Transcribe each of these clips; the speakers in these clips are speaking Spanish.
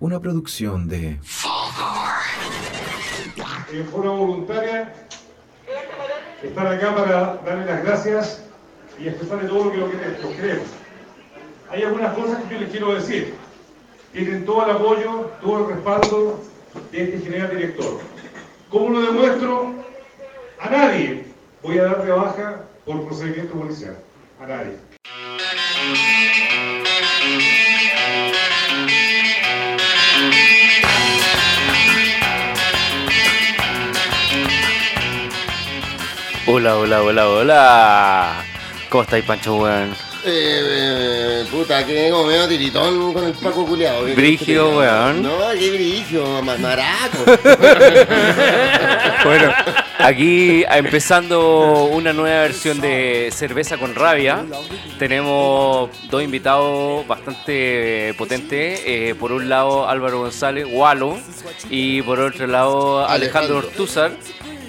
Una producción de en forma voluntaria estar acá para darle las gracias y expresarle todo lo que lo lo queremos. Hay algunas cosas que yo les quiero decir. Tienen todo el apoyo, todo el respaldo de este general director. ¿Cómo lo demuestro? A nadie voy a dar de baja por procedimiento policial. A nadie. Hola, hola, hola, hola. ¿Cómo estáis, Pancho, weón? Eh, puta, que como medio tiritón con el Paco culiado. Brigio, weón. No, qué brigio, ma- maraco. Bueno, aquí empezando una nueva versión de Cerveza con Rabia. Tenemos dos invitados bastante potentes. Eh, por un lado, Álvaro González, Walo. Y por otro lado, Alejandro. Ortúzar.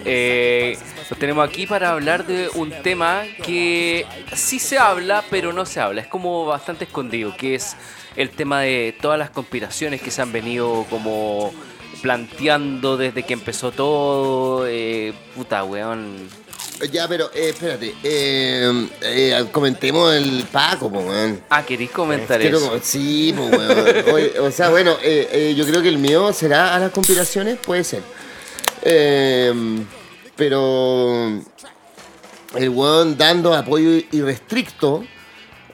Eh, los tenemos aquí para hablar de un tema que sí se habla, pero no se habla. Es como bastante escondido, que es el tema de todas las conspiraciones que se han venido como planteando desde que empezó todo. eh, puta, weón. ya, pero eh, espérate. Eh, eh, comentemos el Paco, po, weón. Ah, ¿queréis comentar eso? como- sí, po, weón. Oye, o sea, bueno, yo creo que el mío será a las conspiraciones, puede ser. Pero el weón dando apoyo irrestricto,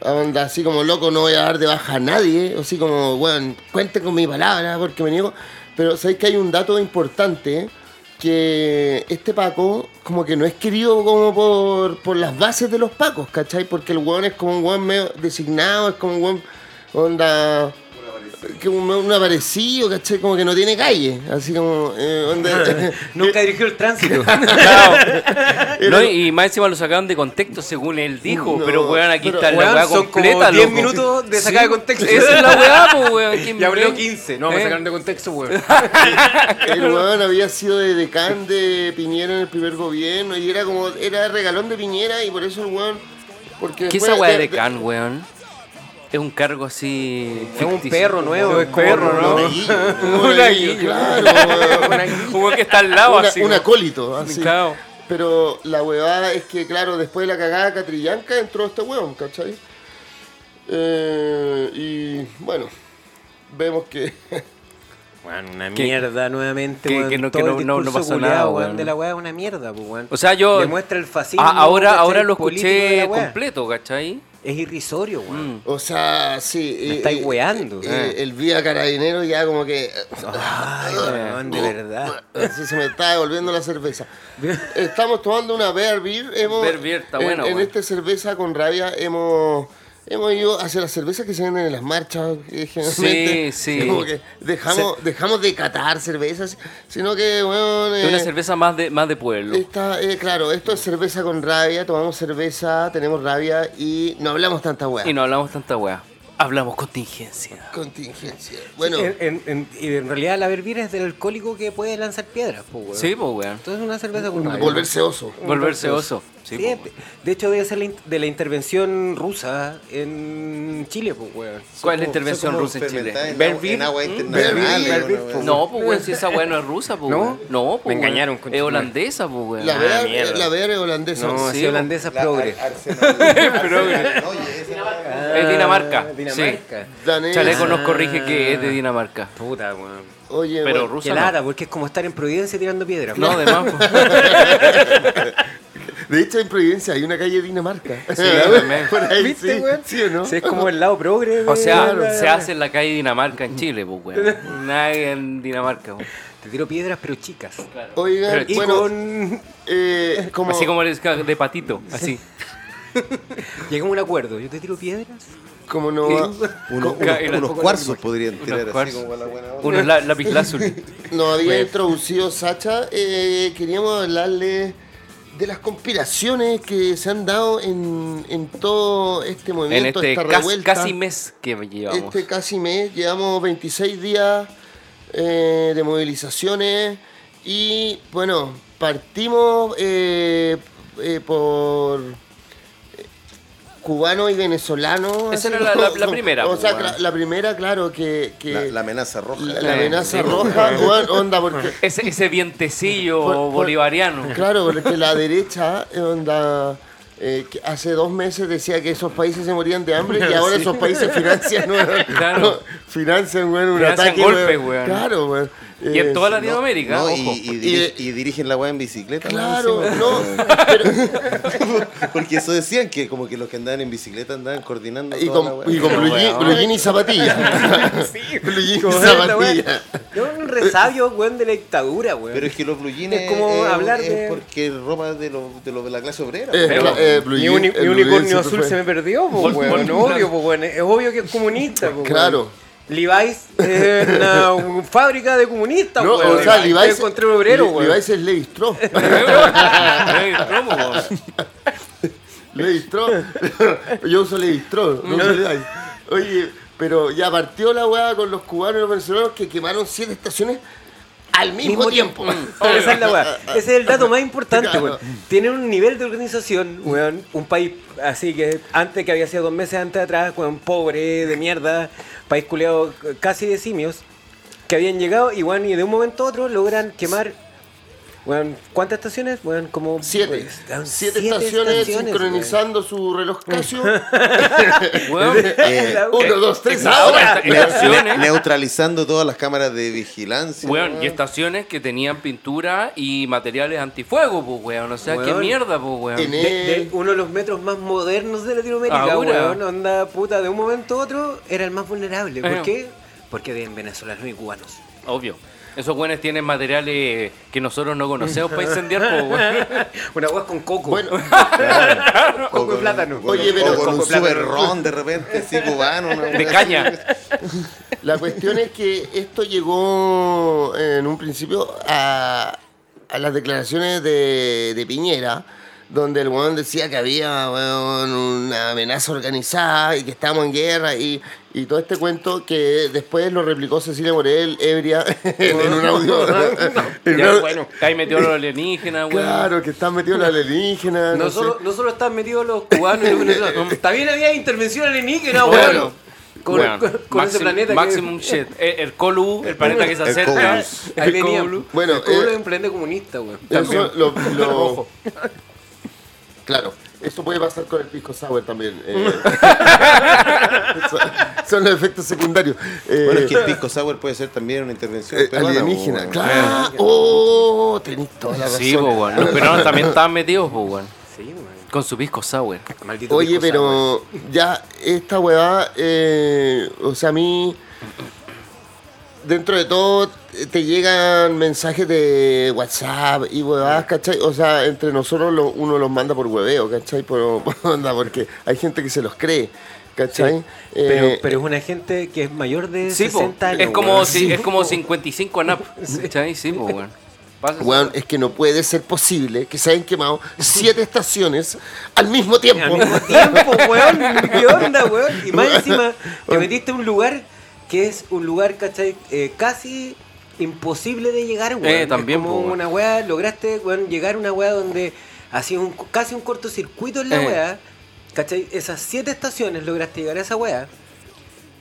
onda así como loco, no voy a dar de baja a nadie, así como, weón, cuenten con mi palabra porque me niego. Pero sabéis que hay un dato importante que este Paco como que no es querido como por, por las bases de los Pacos, ¿cachai? Porque el weón es como un weón medio designado, es como un weón onda... Que un, un aparecido, ¿cachai? Como que no tiene calle, así como... eh, Nunca dirigió el tránsito. Claro. No, y más encima lo sacaron de contexto según él dijo, No, pero weón, aquí pero, está la weá completa, como 10 loco. minutos de sacar de contexto. Esa es la weá, pues weón. ¿quién Ya habló ve? 15. No, me ¿Eh? sacaron de contexto, weón. El weón había sido de decán de Piñera en el primer gobierno y era como, era regalón de Piñera y por eso el weón. Porque ¿Qué esa weá de de- Can, weón? Es un cargo así. Es un perro nuevo. Es perro, Un ¿no? monaguillo, un claro. Weón que está al lado, Una- así. un como- acólito, así. Claro. Pero la huevada es que, claro, después de la cagada catrillanca entró este hueón, ¿cachai? Eh, y bueno, vemos que. Weón, una Que- mierda nuevamente, que- weón. que no- que no- el no- no pasó culiao, nada, weón, de la weá es una mierda, pues, weón. O sea, yo. Demuestra el fascismo. Ah, ahora, ¿cachai? ahora lo escuché completo, ¿cachai? Es irrisorio, weón. Mm. O sea, sí. Me estáis weando. eh, el vía carabinero ya como que. Ay, weón, de verdad. Así se me está devolviendo la cerveza. Estamos tomando una Bear Beer. Hemos, Bear Beer está en, buena, En weón. esta cerveza con rabia hemos, hemos ido hacia las cervezas que se venden en las marchas. eh, generalmente. Sí, sí. Es Como que dejamos, dejamos de catar cervezas, sino que, bueno... Es una cerveza más de, más de pueblo. Esta, eh, claro, esto es cerveza con rabia, tomamos cerveza, tenemos rabia y no hablamos tanta weá. Y no hablamos tanta weá. Hablamos contingencia. Contingencia. Bueno, En, en- en- y en realidad la verbira es del alcohólico que puede lanzar piedras, pues, weón. Sí, pues weón. Entonces es una cerveza con volverse oso. Volverse oso. Sí, Sí, de- hecho debe ser de la intervención rusa en Chile, pues, weón. ¿Cuál es la intervención como rusa en Chile? beer, ¿no? pues weón, si esa weá no es rusa, pues ¿No? weón. No, pues Me weón. engañaron, Es conchetumare. holandesa, pues weón. La Ah, la Bear es holandesa. No, Sí, si holandesa es La progre. Progre. Oye. Es Dinamarca. Ah, Dinamarca. Danesa. Chaleco nos corrige que es de Dinamarca. Puta, weón. Oye, Pero bueno, rusa Qué no. lata, porque es como estar en Providencia tirando piedras. No, de más. de hecho en Providencia hay una calle Dinamarca. Sí, también. Por ahí, ¿Viste, sí, weón? ¿Sí o no? Sí, es como el lado progre. O sea, Claro. se hace en la calle Dinamarca en Chile, pues weón. Nadie en Dinamarca, weón. Te tiro piedras, pero chicas. Oigan, Pero- Y bueno, con... eh, como... Así como el de patito, así. Llegamos a un acuerdo. Yo te tiro piedras. como no... Uno- unos, unos cuarzos podrían tirar así cuarzos. como la buena onda. Uno es la, lápiz lazuli. nos había introducido Sacha, eh, queríamos hablarle de las conspiraciones que se han dado en, en todo este En movimiento, este esta casi, revuelta. casi mes que llevamos. Este casi mes, llevamos 26 días eh, de movilizaciones y bueno, partimos eh, eh, por... cubano y venezolano. Esa era la- la- la primera, O sea, cla- la primera, claro, que. que La, la amenaza roja. la- la amenaza roja, onda, porque. Ese, ese vientecillo Por- por- bolivariano. Claro, porque la derecha, eh, onda. eh, que hace dos meses decía que esos países se morían de hambre y ahora esos países financian, Claro. financian weón, un Financian ataque. golpes, weón. weón. Claro, weón. Y en Eh, toda Latinoamérica, No, y, ojo. y diri- y dirigen la weá en bicicleta. Claro, no, pero, Porque eso decían que como que los que andaban en bicicleta andaban coordinando y toda con, y con blue, blue y zapatillas. blue jean y zapatillas. Es un resabio, weón, de la dictadura, weón. Pero es que los blue jeans Es como hablar es de- porque ropa de, lo, de, lo, de la clase obrera. Eh, Pero- cla- eh, blue mi, uni- blue unicornio azul se me perdió, weón. vol- Obvio, weón. Es obvio que es comunista, po, weón. Levi's es una fábrica de comunistas, No, weón. o sea, Levi's, encontré un obrero, weón. Levi's es Levi Strauss. Levi Strauss. Yo uso Levi Strauss, no uso Levi's. Oye, pero ya partió la weá con los cubanos y los venezolanos que quemaron siete estaciones al mismo, tiempo. Pero esa es la weá. Ese es el dato más importante, Claro. weón. Tienen un nivel de organización, weón. Un país así que antes que había sido dos meses antes de atrás, weón, pobre, de mierda, país culeado casi de simios, que habían llegado y, weón, y de un momento a otro logran quemar. Weón, ¿cuántas estaciones? Weón, como. Siete. pues, weón, Siete, estaciones weón. sincronizando su reloj Casio. Weá. Uno, dos, tres, ahora, ahora. Ne- estaciones. neutralizando todas las cámaras de vigilancia. Weón, y estaciones que tenían pintura y materiales antifuego, pues, weón. O sea, qué mierda, pues, weón. De, de uno de los metros más modernos de Latinoamérica, Ahora. weón. Onda puta, de un momento a otro era el más vulnerable. ¿Por Eh. qué? Porque habían venezolanos y cubanos. Obvio. Esos weones tienen materiales que nosotros no conocemos para incendiar, pues. Una hueá con coco. Bueno, coco y con- plátano. con- Oye, pero o con coco un super ron de repente, así cubano. una De caña. la cuestión es que esto llegó en un principio a, a las declaraciones de, de Piñera, donde el weón decía que había weón, una amenaza organizada y que estábamos en guerra y, y todo este cuento que después lo replicó Cecilia Morel, ebria, en un audio. En Ya, bueno, ahí metió los alienígenas, weón. Claro, que están metidos los alienígenas. No, no sé. solo, no solo están metidos los cubanos y los venezolanos. También había intervención alienígena, Bueno. weón. Con, Weón, con- con ese planeta que- Maximum shit. El, el Colu, el planeta que se El acerca. Ahí El venía. Colu. Bueno, el pueblo eh, es un planeta comunista, weón. Lo- Claro, eso puede pasar con el pisco sour también. eh. son, son los efectos secundarios. Eh, Bueno, es que el pisco sour puede ser también una intervención eh, peruana, alienígena, claro. Oh, tenéis toda la razón. Sí, weón. Los peruanos también estaban metidos, weón. Sí, weón. Con su pisco sour. Maldito Oye, pisco pero ya esta weá, eh, o sea, a mí, dentro de todo, te llegan mensajes de WhatsApp y weás, ¿cachai? O sea, entre nosotros lo- uno los manda por hueveo, ¿cachai? Por, por onda, porque hay gente que se los cree, ¿cachai? Sí, pero, Eh, pero es una gente que es mayor de Sí, po. 60 años. Es como, weón. si, es como 55 ANAP. ¿Cachai? Sí, eso. Weón, es que no puede ser posible que se hayan quemado siete estaciones al mismo tiempo. Al mismo tiempo, weón. ¿Qué onda, weón? Y más encima, te metiste a un lugar que es un lugar, ¿cachai? Eh, casi imposible de llegar, weón. Eh, también, Es como po, weón. una weá, lograste, weón, llegar a una weá donde hacía un, casi un cortocircuito en la Eh. weá. ¿Cachai? Esas siete estaciones lograste llegar a esa weá.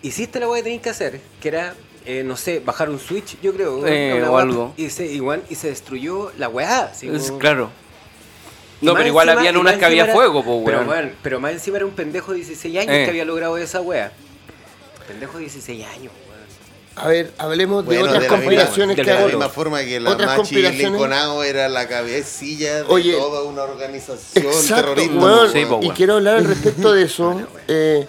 Hiciste la weá que tenías que hacer, que era, eh, no sé, bajar un switch, yo creo. weón, Eh, o weá, algo. Y se, igual, y se destruyó la weá. así Es- como- claro. No, pero igual encima- habían unas que había era- fuego, pues, Pero, weón. weón, pero más encima era un pendejo de 16 años Eh. que había logrado esa wea. Pendejo de 16 años, weón. A ver, hablemos de Bueno, otras de misma- conspiraciones de que De la hago. misma forma que la Otras Machi. Lincolnao era la cabecilla de Oye, toda una organización Exacto, terrorista. weón, Sí, po, y weón. quiero hablar al respecto de eso. eh,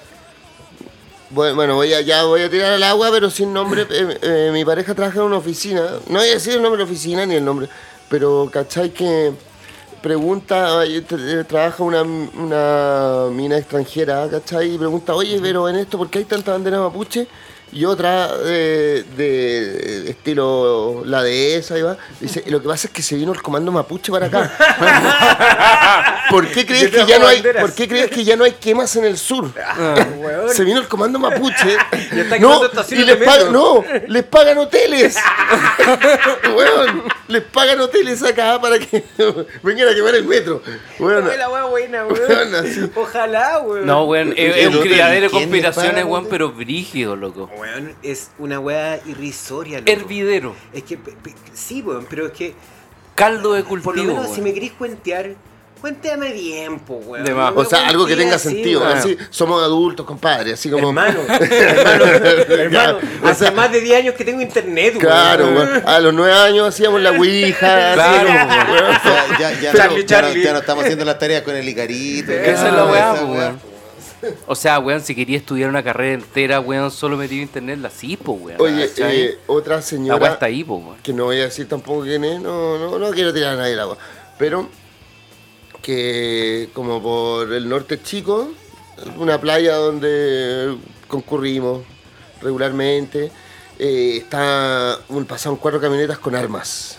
bueno, bueno, voy a, ya voy a tirar al agua, pero sin nombre. eh, eh, mi pareja trabaja en una oficina. No voy a decir el nombre de la oficina ni el nombre, pero ¿cachai? Que pregunta, eh, tra- trabaja una, una mina extranjera, ¿cachai? Y pregunta, oye, pero en esto, ¿por qué hay tanta bandera mapuche? Y otra eh, de, estilo la dehesa, y va. Dice, y lo que pasa es que se vino el comando mapuche para acá. ¿Por qué crees que ya no hay. ¿por qué crees que ya no hay quemas en el sur? Weón. Se vino el comando mapuche. Está no, y les pagan, no, les pagan hoteles. Weón, les pagan hoteles acá para que vengan a quemar el metro. Weón, Fue la buena. Ojalá, weón. No, weón, es, es ¿El un criadero de conspiraciones, weón? pero brígido, loco. Weón, es una weá irrisoria, loco. Hervidero. Es que, sí, weón, pero es que, Caldo de por lo cultivo. menos si weón. me querís cuentear, cuéntame bien, po, weón. De más. O sea, algo que tenga así, sentido. weón. Así, somos adultos, compadre. Así como. Hermano, hermano, hermano, o hace sea- más de 10 años que tengo internet, weón. Claro, weón. a los nueve años hacíamos la ouija. Claro, weón. O sea, ya, ya, Charlie, no, ya no- Charlie. ya no estamos haciendo las tareas con el Icarito. Esa es la weá, weón. O sea, weón, si quería estudiar una carrera entera, weón, solo metido internet, la sí, po, weón. Oye, eh, otra la señora. está ahí, po, weón. que no voy a decir tampoco quién es, no, no, no quiero tirar a nadie el agua, pero que como por el norte chico, una playa donde concurrimos regularmente, eh, está un, pasaron cuatro camionetas con armas.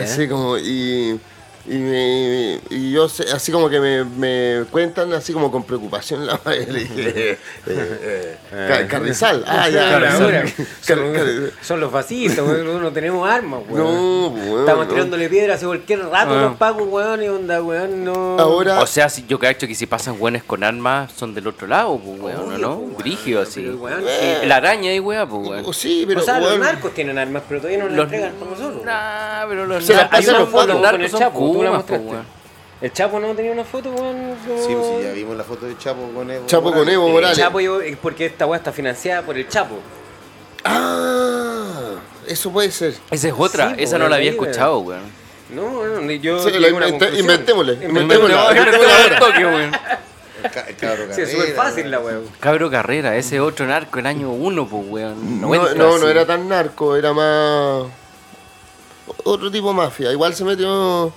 Así como, y, y, me- y yo sé- así como que me, me cuentan así como con preocupación la madre, le dije, eh, eh, Ca- Carrizal, ah ya, son, los fascistas, weón. No tenemos armas, weón. no, weón, Estamos no. tirándole piedras hace cualquier rato Ah. los pagos, weón, y onda, weón, no. Ahora, O sea, si yo cacho que si pasan weones con armas, son del otro lado, pues, weón, ¿no? ¿no? Brígido así. sí. La araña y weón, pues, weón. o sí, pero o sea, los narcos tienen armas, pero todavía no las Los- entregan por nosotros. Nah, pero los narcos- los son Chapo, tú la mostraste. pues, weón. El Chapo no tenía una foto, weón. Sí, pues sí, ya vimos la foto de Chapo con Evo. Chapo con Evo El Morales. Chapo, yo, es porque esta weá está financiada por el Chapo. Ah, eso puede ser. Esa es otra, Sí, esa pues, no la había weón. escuchado, weón. No, no, ni yo. Sí, conclusión. inventémosle, Inventémosle. weón. El, ca- el cabro Sí, es Carrera, súper fácil weón. la weá. Cabro Carrera, ese otro narco, el año 1, pues, weón. No, 90, no, no sí. era tan narco, era más. Otro tipo de mafia. Igual se metió.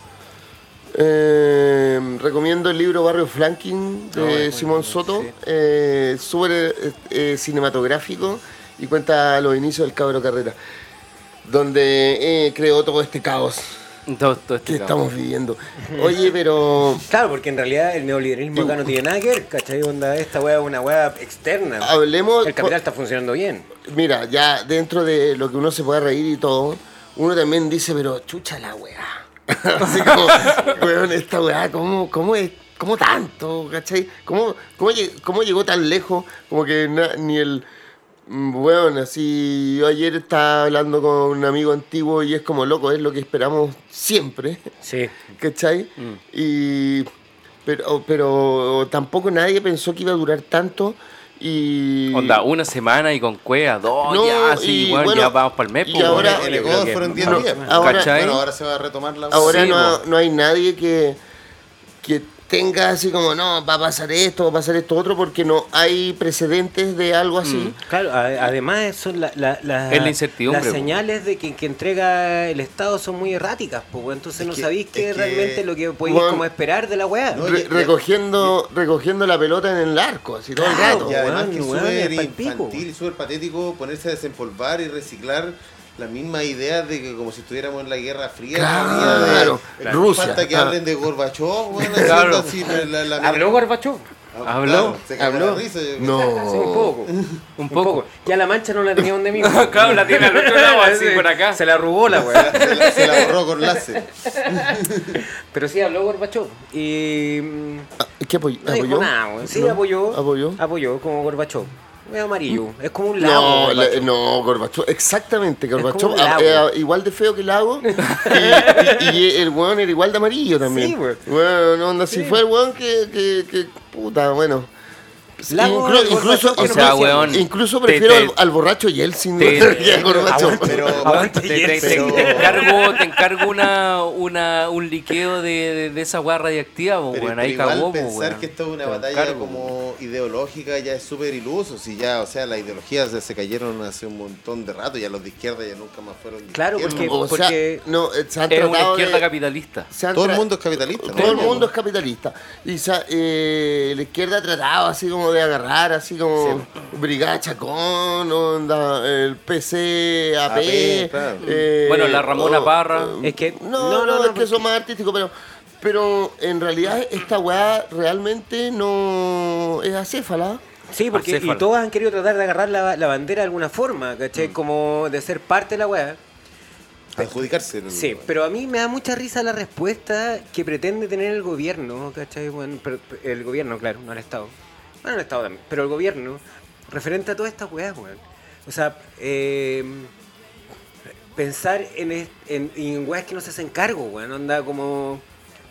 Eh, recomiendo el libro Barrio Flanking de Simón Soto. eh, Súper eh, eh, cinematográfico y cuenta los inicios del Cabro Carrera. Donde eh, creó todo este caos Todo, todo este que estamos viviendo. Oye, pero. Claro, porque en realidad el neoliberalismo acá no tiene nada que ver, ¿cachai? Onda, esta weá es una weá externa. Hablemos. El capital está funcionando bien. Mira, ya dentro de lo que uno se puede reír y todo, uno también dice, pero chucha la weá. Así como, weón, esta weá, ¿cómo, cómo es? ¿Cómo tanto? ¿Cachai? ¿Cómo, cómo, cómo llegó tan lejos? Como que na- ni el. mm, Weón, así. Yo ayer estaba hablando con un amigo antiguo y es como loco, es lo que esperamos siempre. Sí. ¿cachai? Y, pero, pero tampoco nadie pensó que iba a durar tanto y... Onda, una semana y con cuea, dos, No, ya, sí, y weón, bueno, ya vamos para el mes, y pues, ahora- Ecuador creo que- fueron 10 no, días. ahora- ¿Cachai? Bueno, ahora se va a retomar la Ahora Sí, no, no hay nadie que, que tenga así como, no, va a pasar esto, va a pasar esto otro, porque no hay precedentes de algo así. Claro, a- además son la- la- la- Es la incertidumbre, las po. señales de que, que entrega el Estado son muy erráticas, pues entonces Es no que- sabéis qué es es que- realmente lo que podéis Bueno, como esperar de la weá. No, Re- ya- recogiendo, recogiendo la pelota en el arco, así todo el rato. Y además weón, que es súper pico. infantil súper patético ponerse a desempolvar y reciclar la misma idea de que como si estuviéramos en la Guerra Fría. Claro, de- Rusia. Falta que Ah. hablen de Gorbachev, bueno, Claro. así, la, la- la- ¿Habló Gorbachev? Ah, ¿Habló? claro, se ¿Habló? risa, yo- Sí, No. un poco. Un poco. Ya la mancha no la tenía donde mismo. Claro, la tiene al otro lado, así, por acá. Se la robó la weá. Se la, se la borró con láser. Pero sí habló Gorbachev. Y. mm, ¿Qué apoy- No apoyó? nada, weón. Sí, ¿No? apoyó. ¿Apoyó? Apoyó como Gorbachev. Es amarillo. Es como un lago. No, Gorbachev. no, Gorbachev, exactamente, Gorbachev, como un ah, lago. era igual de feo que el lago y, y- y el weón era igual de amarillo también. Sí, weón. Bueno, onda, si Sí. fue el weón que, que, que puta, bueno. Lago, Inclu- el incluso, O sea, incluso- weón, incluso te- prefiero te- al, al borracho Yeltsin te- a Gorbachev. Pero, Aguante, Te, te- te- te encargo, te encargo una, una, un liqueo de, de, de esa weá radiactiva, pues, Pero, weón. pero Ahí cagó, pues, pensar weón. que esto es una Te batalla encargo. como ideológica ya es súper iluso. Si ya, o sea, las ideologías se cayeron hace un montón de rato, ya los de izquierda ya nunca más fueron de Claro, izquierda. porque- o sea, porque- no, eh, se han Es una tratado izquierda de- capitalista. se han Todo el mundo es capitalista. Todo el mundo es capitalista. Y eh, la izquierda ha tratado así como como de agarrar, así como Brigada Chacón, onda, el PC AP. AP, claro. eh, Bueno, la Ramona o- Parra. o- Es que- No, no, no, no, no, es que son más artísticos, pero. Pero en realidad esta weá realmente no es acéfala. Sí, porque y Acéfalo. todos han querido tratar de agarrar la, la bandera de alguna forma, ¿cachai? Como de ser parte de la weá. Adjudicarse. el- Sí, pero a mí me da mucha risa la respuesta que pretende tener el gobierno, ¿cachai? Bueno, el gobierno, claro, no el Estado. Bueno, el Estado también, pero el gobierno, referente a todas estas weas, weón. O sea, eh, pensar en, en, en weas que no se hacen cargo, weón. Onda como,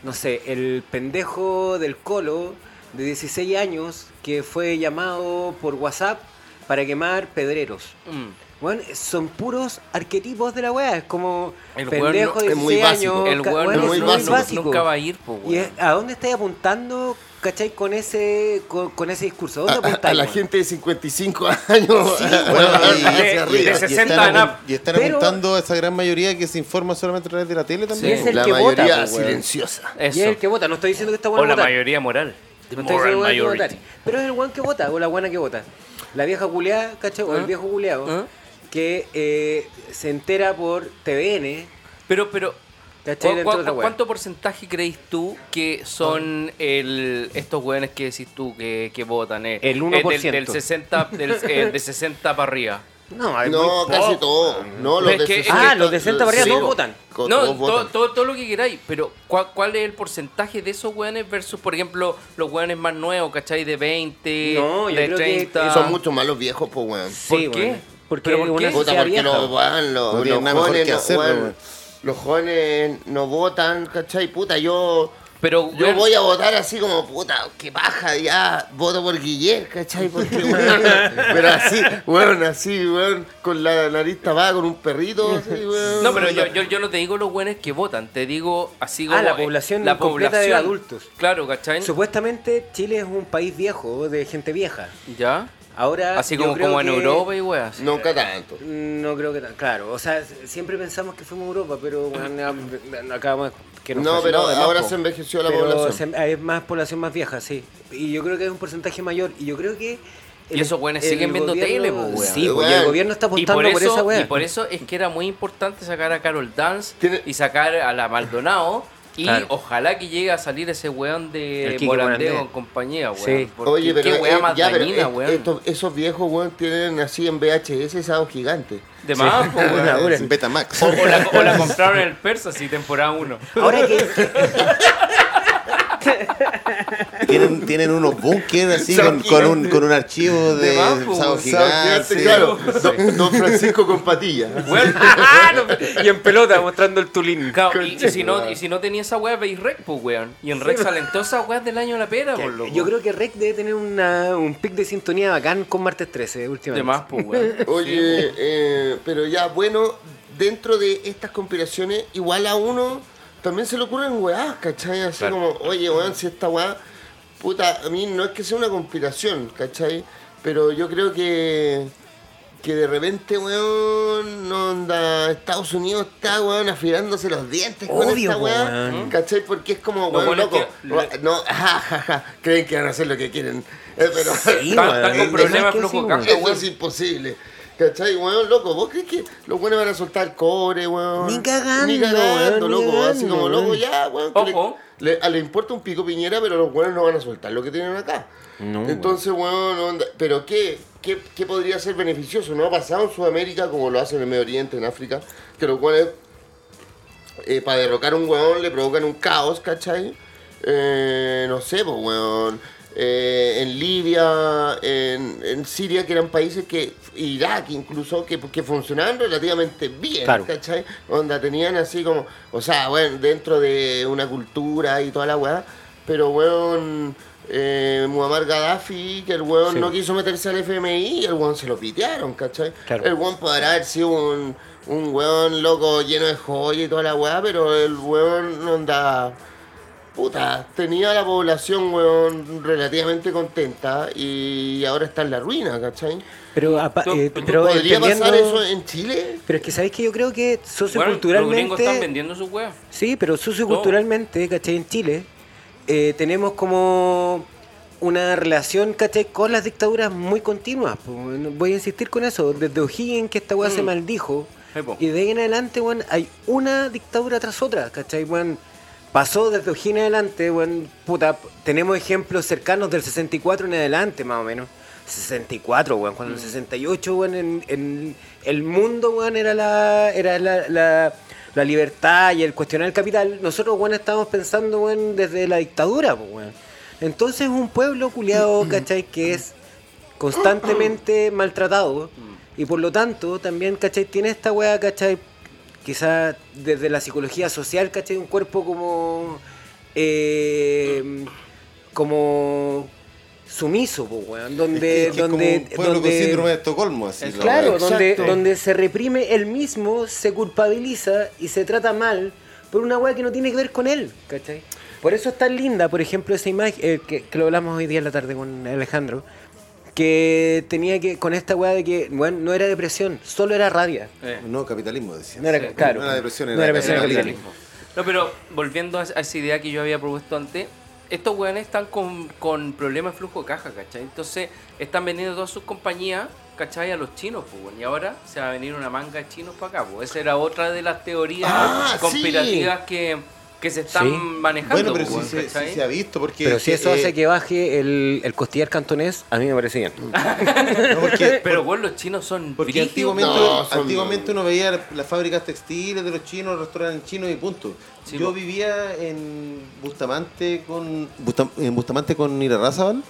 no sé, el pendejo del colo de 16 años que fue llamado por WhatsApp para quemar pedreros. Mm. Bueno, son puros arquetipos de la weá. Es como El pendejo weón de es muy 16 básico. años. El weón weón, es muy básico. Nunca va a ir, po, ¿Y weón. a dónde estáis apuntando, cachai, con ese, con, con ese discurso? ¿A A, dónde a- apuntáis? a la gente de 55 años. Sí, Bueno, y, de- hacia arriba. de Y 60 están, y están Pero- apuntando a esa gran mayoría que se informa solamente a través de la tele Y también. es el la que vota, mayoría pues, weón. silenciosa. Y es el que vota. No estoy diciendo que está O bueno la votar. mayoría moral. No estoy diciendo que votar. Pero es el guan que vota o la guana que vota. La vieja culeada, ¿cachai? O el ¿Ah? viejo culeado ¿Ah? que eh, se entera por TVN. Pero, pero, ¿Cachai? ¿cu- Dentro cu- de otra weá. ¿cuánto porcentaje creéis tú que son el, estos weones que decís tú que, que votan? eh? El Eh, 1%. del, del 60, del, eh, de 60 para arriba. No, hay No, casi poco. todo. No, los de que- es 60 Ah, los de 60 para arriba sí, todos votan. No, todos todo, votan. todo, todo lo que queráis, pero ¿cuál, ¿cuál es el porcentaje de esos weones versus, por ejemplo, los weones más nuevos, ¿cachai? De 20, No, yo de creo que 30. Son mucho más los viejos, pues, weón. ¿Por Sí, qué? weón. Porque ¿Pero por una qué? Puta, sociedad porque los, los, No tienen los nada mejor que no, hacer. Los jóvenes no votan, ¿cachai? Puta, yo... Pero, Yo voy a votar así como, puta, que baja ya, voto por Guillermo, ¿cachai? Porque, weón, pero así, weón, así, weón, con la nariz tapada, con un perrito, así, weón. No, pero yo, yo, yo no te digo los buenos que votan, te digo así como... Ah, la eh, población la completa de población. adultos. Claro, ¿cachai? Supuestamente Chile es un país viejo, de gente vieja. ¿Ya? Ahora. Así como, como en que- Europa y weas. Nunca tanto. No creo que tan. Claro, o sea, siempre pensamos que fuimos a Europa, pero bueno, acabamos que nos No, pero ahora se envejeció la Pero población. se- hay más población más vieja, sí. Y yo creo que es un porcentaje mayor. Y yo creo que. Y esos weones siguen viendo tele, po, weón. Sí, el gobierno está apostando por, por, eso, esa weá. y por eso es que era muy importante sacar a Carol Dance Tiene- y sacar a la Maldonado. Y Claro. ojalá que llegue a salir ese weón de Morandeo en compañía, weón. Sí. Porque Oye, pero, qué weá eh, más ya, dañina, weón. estos- esos viejos, weón, tienen así en VHS esos gigantes. De más, po, weón. Una hora. En Betamax. O, o la, o la compraron en el Persa, sí, temporada 1. Ahora que. tienen, tienen unos bunkers así con, con un, con un archivo de. Gigante. Claro. Don, don Francisco con patillas. Weón, y en pelota mostrando el tulín. claro, y, y si no, y si no tenía esa weá, veis Rec, pues weón. Y en Rec salen todas esas weas del año de la pera, por loco. Yo creo que Rec debe tener una, un pic de sintonía bacán con Martes 13 últimamente. De más, pues weón. Oye, eh, pero ya, bueno, dentro de estas conspiraciones, igual a uno también se le ocurren weás, ¿cachai? Así Claro. como, oye, weón, si esta weá, puta, a mí no es que sea una conspiración, ¿cachai? Pero yo creo que, que de repente, weón, no onda, Estados Unidos está, weón, afilándose los dientes con Obvio, esta po, weá, weón. ¿cachai? Porque es como, weón, bueno es loco, que- no, ja, ja, ja, creen que van a hacer lo que quieren, eh, pero... Sí, Están- weón. están con Es problemas que flojo sí, weón. Eso es imposible. ¿Cachai, weón, loco? ¿Vos crees que los buenos van a soltar cobre, weón? Ni cagando, Ni cagando, weón, ni loco. Así como, loco, weón. ya, weón. Ojo. Le, le- a- le importa un pico piñera, pero los buenos no van a soltar lo que tienen acá. No, Entonces, weón, onda- ¿pero qué, qué, qué podría ser beneficioso? ¿No ha pasado en Sudamérica como lo hacen en el Medio Oriente, en África? Que los buenos, eh, para derrocar a un weón, le provocan un caos, ¿cachai? Eh, no sé, pues, weón. Eh, en Libia, en, en Siria, que eran países que, Irak incluso, que, que funcionaban relativamente bien, Claro. ¿cachai? Onda, tenían así como, o sea, bueno, dentro de una cultura y toda la weá, pero weón, eh, Muammar Gaddafi, que el weón Sí. no quiso meterse al FMI y el weón se lo pitearon, ¿cachai? Claro. El weón podrá haber sido un, un weón loco lleno de joya y toda la weá, pero el weón onda. Puta, tenía a la población, weón, relativamente contenta y ahora está en la ruina, ¿cachai? Pero, apa- eh, pero ¿Podría pasar eso en Chile? Pero es que sabéis que yo creo que Bueno, los gringos están socioculturalmente. vendiendo sus weas. sí, pero socioculturalmente, ¿cachai? En Chile, eh, tenemos como una relación, ¿cachai? Con las dictaduras muy continuas. Voy a insistir con eso. Desde O'Higgins, que esta weá se maldijo. Sí, po. Y de ahí en adelante, weón, hay una dictadura tras otra, ¿cachai? Weón, pasó desde O'Higgins adelante, weón, puta, tenemos ejemplos cercanos del 64 en adelante, más o menos. 64, weón, cuando en el 68, weón, en, en el mundo, weón, era la, era la, la, la libertad y el cuestionar el capital. Nosotros, weón, estábamos pensando, weón, desde la dictadura, weón. Entonces es un pueblo culiado, ¿cachai? Que es constantemente maltratado y por lo tanto también, ¿cachai? Tiene esta weá, ¿cachai? Quizá desde la psicología social, ¿cachai? Un cuerpo como... eh, como sumiso, po, weón, donde... Es que- que es como donde, un donde con síndrome de Estocolmo, así. la Claro, donde se reprime él mismo, se culpabiliza y se trata mal por una weá que no tiene que ver con él, ¿cachai? Por eso es tan linda, por ejemplo, esa imagen eh, que, que lo hablamos hoy día en la tarde con Alejandro, que tenía que, con esta weá de que, bueno, no era depresión, solo era rabia. Eh. No, capitalismo, decía. No era, Sí. claro, No era depresión, no era depresión, era capitalismo. capitalismo. No, pero volviendo a a esa idea que yo había propuesto antes, estos weones están con, con problemas de flujo de caja, ¿cachai? Entonces están vendiendo todas sus compañías, ¿cachai? A los chinos, pues, weón. Y ahora se va a venir una manga de chinos para acá, pues. Esa era otra de las teorías Ah, conspirativas que, que se están Sí. manejando, Bueno, pero pues, sí, weón, se, sí ¿cachai? se ha visto, porque... Pero si eso eh, hace que baje el, el costillar cantonés, a mí me parece bien. no, porque, Pero, weón, los chinos son porque brígidos, antiguamente, No, son- antiguamente uno veía las fábricas textiles de los chinos, los restaurantes chinos y punto. Sí, Yo vivía en Bustamante con Busta- en Bustamante con Irarrázaval ¿Mm?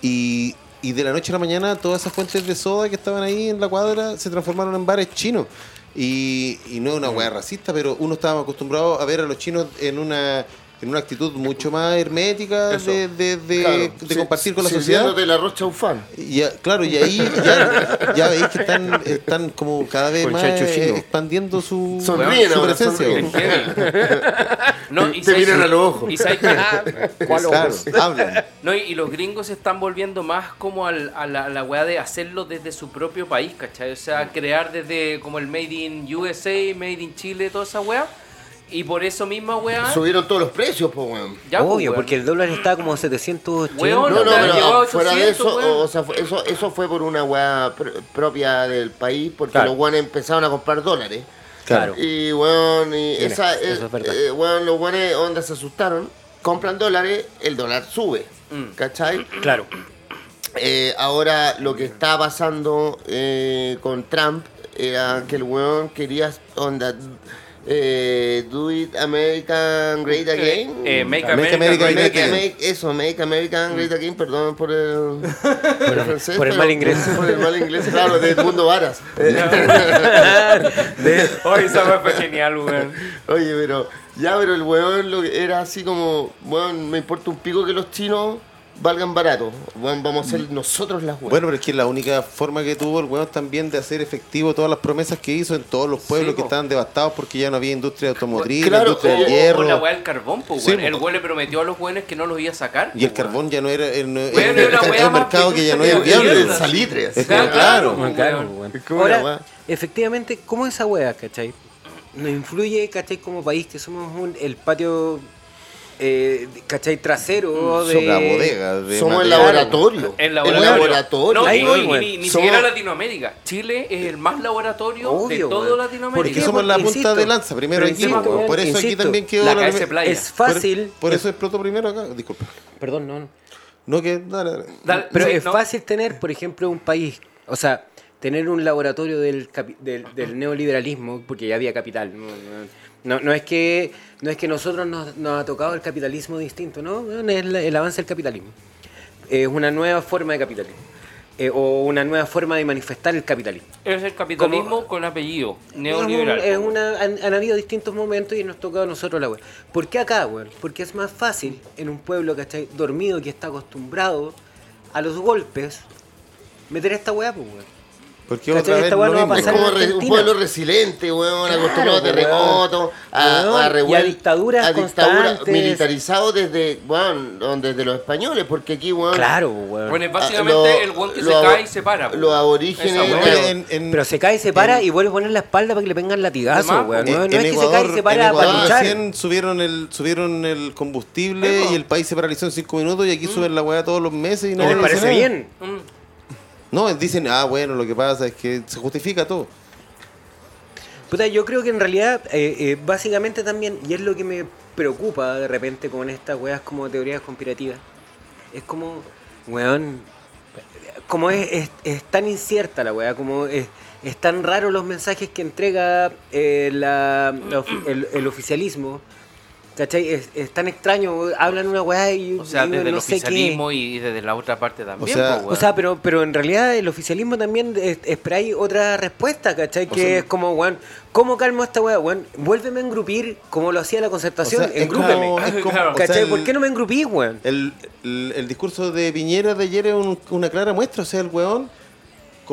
y, y de la noche a la mañana todas esas fuentes de soda que estaban ahí en la cuadra se transformaron en bares chinos. Y, y no es una hueá racista, pero uno estaba acostumbrado a ver a los chinos en una en una actitud mucho más hermética Eso. de, de, de- Claro, de compartir con la sociedad. sirviéndote la rocha ufán. Y ya, claro, y ahí ya, ya veis que están, están como cada vez Con más eh, expandiendo su, Sonríen su ahora, presencia. No, y te miran que- a los ojos. Y sabes que- Claro, hablan. No, y, y los gringos se están volviendo más como al- a la, la weá de hacerlo desde su propio país, ¿cachai? O sea, crear desde como el Made in USA, Made in Chile, toda esa weá. Y por eso misma weá. Subieron todos los precios, pues, weón. ya, Obvio, weón. porque el dólar está como 780. Weón, No, no, pero a fuera de 800, eso, weón. o sea, fue- eso, eso fue por una weá pr- propia del país, porque Claro. los weones empezaron a comprar dólares. Claro. Y weón, y Mira, esa, eso eh, es eh, weón, los weones onda se asustaron, compran dólares, el dólar sube. Mm. ¿Cachai? Claro. Eh, ahora lo que está pasando eh, con Trump era que el weón quería onda eh, do it American great again. Eh, make Make America, America Great Great Again. make- eso, Make American Great Again, perdón por el, por el francés, por el mal inglés. Por el mal inglés, claro, de Edmundo Varas. Oye, esa fue genial, weón. Oye, pero ya, pero el weón lo era así como, weón, me importa un pico que los chinos valgan barato. Vamos a ser nosotros las weón. Bueno, pero es que es la única forma que tuvo el weón también de hacer efectivo todas las promesas que hizo en todos los pueblos Sí, que estaban devastados porque ya no había industria automotriz, Claro, industria o- del O hierro. la del carbón, pues, Sí. El weón le prometió a los weones que no los iba a sacar. Y el carbón ya no era, el, el- Weón, el- era más mercado que ya no era viable. salitre. Claro, Ahora, efectivamente, ¿cómo esa weá, cachai? Nos influye, cachai, como país que somos un- el patio, eh, cachai, trasero de... Somos la bodega. de Somos el laboratorio. El laboratorio. laboratorio. No, Ahí ni, ni Somos- siquiera Latinoamérica. Chile es el más laboratorio de todo. Latinoamérica. ¿Por Porque somos la punta insisto, de lanza, primero aquí. insisto, weón, por eso aquí también quedó la la- Playa. Es fácil... Por, es- eso explotó primero acá. Disculpa. Perdón, no, no. No, que. Dale, dale. Dale, Pero sí, es no. fácil tener, por ejemplo, un país, o sea, tener un laboratorio del, del, del neoliberalismo, porque ya había capital. No, no, no- es que no es que nosotros nos, nos ha tocado el capitalismo distinto, ¿no? Es el, el avance del capitalismo. Es una nueva forma de capitalismo. Eh, o una nueva forma de manifestar el capitalismo. Es el capitalismo Como- con apellido. Es Neoliberal. es una, han, han habido distintos momentos y nos tocado a nosotros la web. ¿Por qué acá, weón? Porque es más fácil en un pueblo que está dormido, que está acostumbrado a los golpes, meter esta weá, pues, weón. Porque otra vez no a mismo. Es en como re- un pueblo resiliente, weón, acostumbrado a pues, terremotos, a, weón. a Y a dictaduras a dictaduras militarizados desde, weón, desde los españoles, porque aquí, weón, Claro, weón. Bueno, es básicamente lo- el weón que lo se cae y se para. po. Los aborígenes, Esa claro, En- en- Pero se cae, se para y vuelve a poner la espalda para que le vengan latigazos, weón. En, No, no en es que se Ecuador, cae y se en para Ecuador para luchar. recién subieron el, subieron el combustible y el país se paralizó en cinco minutos y aquí suben la weá todos los meses y no ¿Y les a parece bien? No, dicen, ah, bueno, lo que pasa es que se justifica todo. Puta, yo creo que en realidad, eh, eh, básicamente también, y es lo que me preocupa de repente con estas weas como teorías conspirativas, es como, weón, como es, es, tan incierta la wea, como es, es tan raro los mensajes que entrega eh, la, el oficialismo, ¿cachai? Es, es tan extraño, hablan una wea y O sea, y desde el no sé qué. oficialismo y desde la otra parte también. sea, po, weón. O sea, pero, pero en realidad el oficialismo también es- esperáis otra respuesta, ¿cachai? Que sea, es como, weón, ¿cómo calmo a esta weá, weón? Vuélveme a engrupir como lo hacía la O concertación, sea, es engrúpeme. como- es como- Claro. o sea, ¿Cachai? el- ¿Por qué no me engrupís, weón? El, el- el discurso de Piñera de ayer es un- una clara muestra. O sea, el weón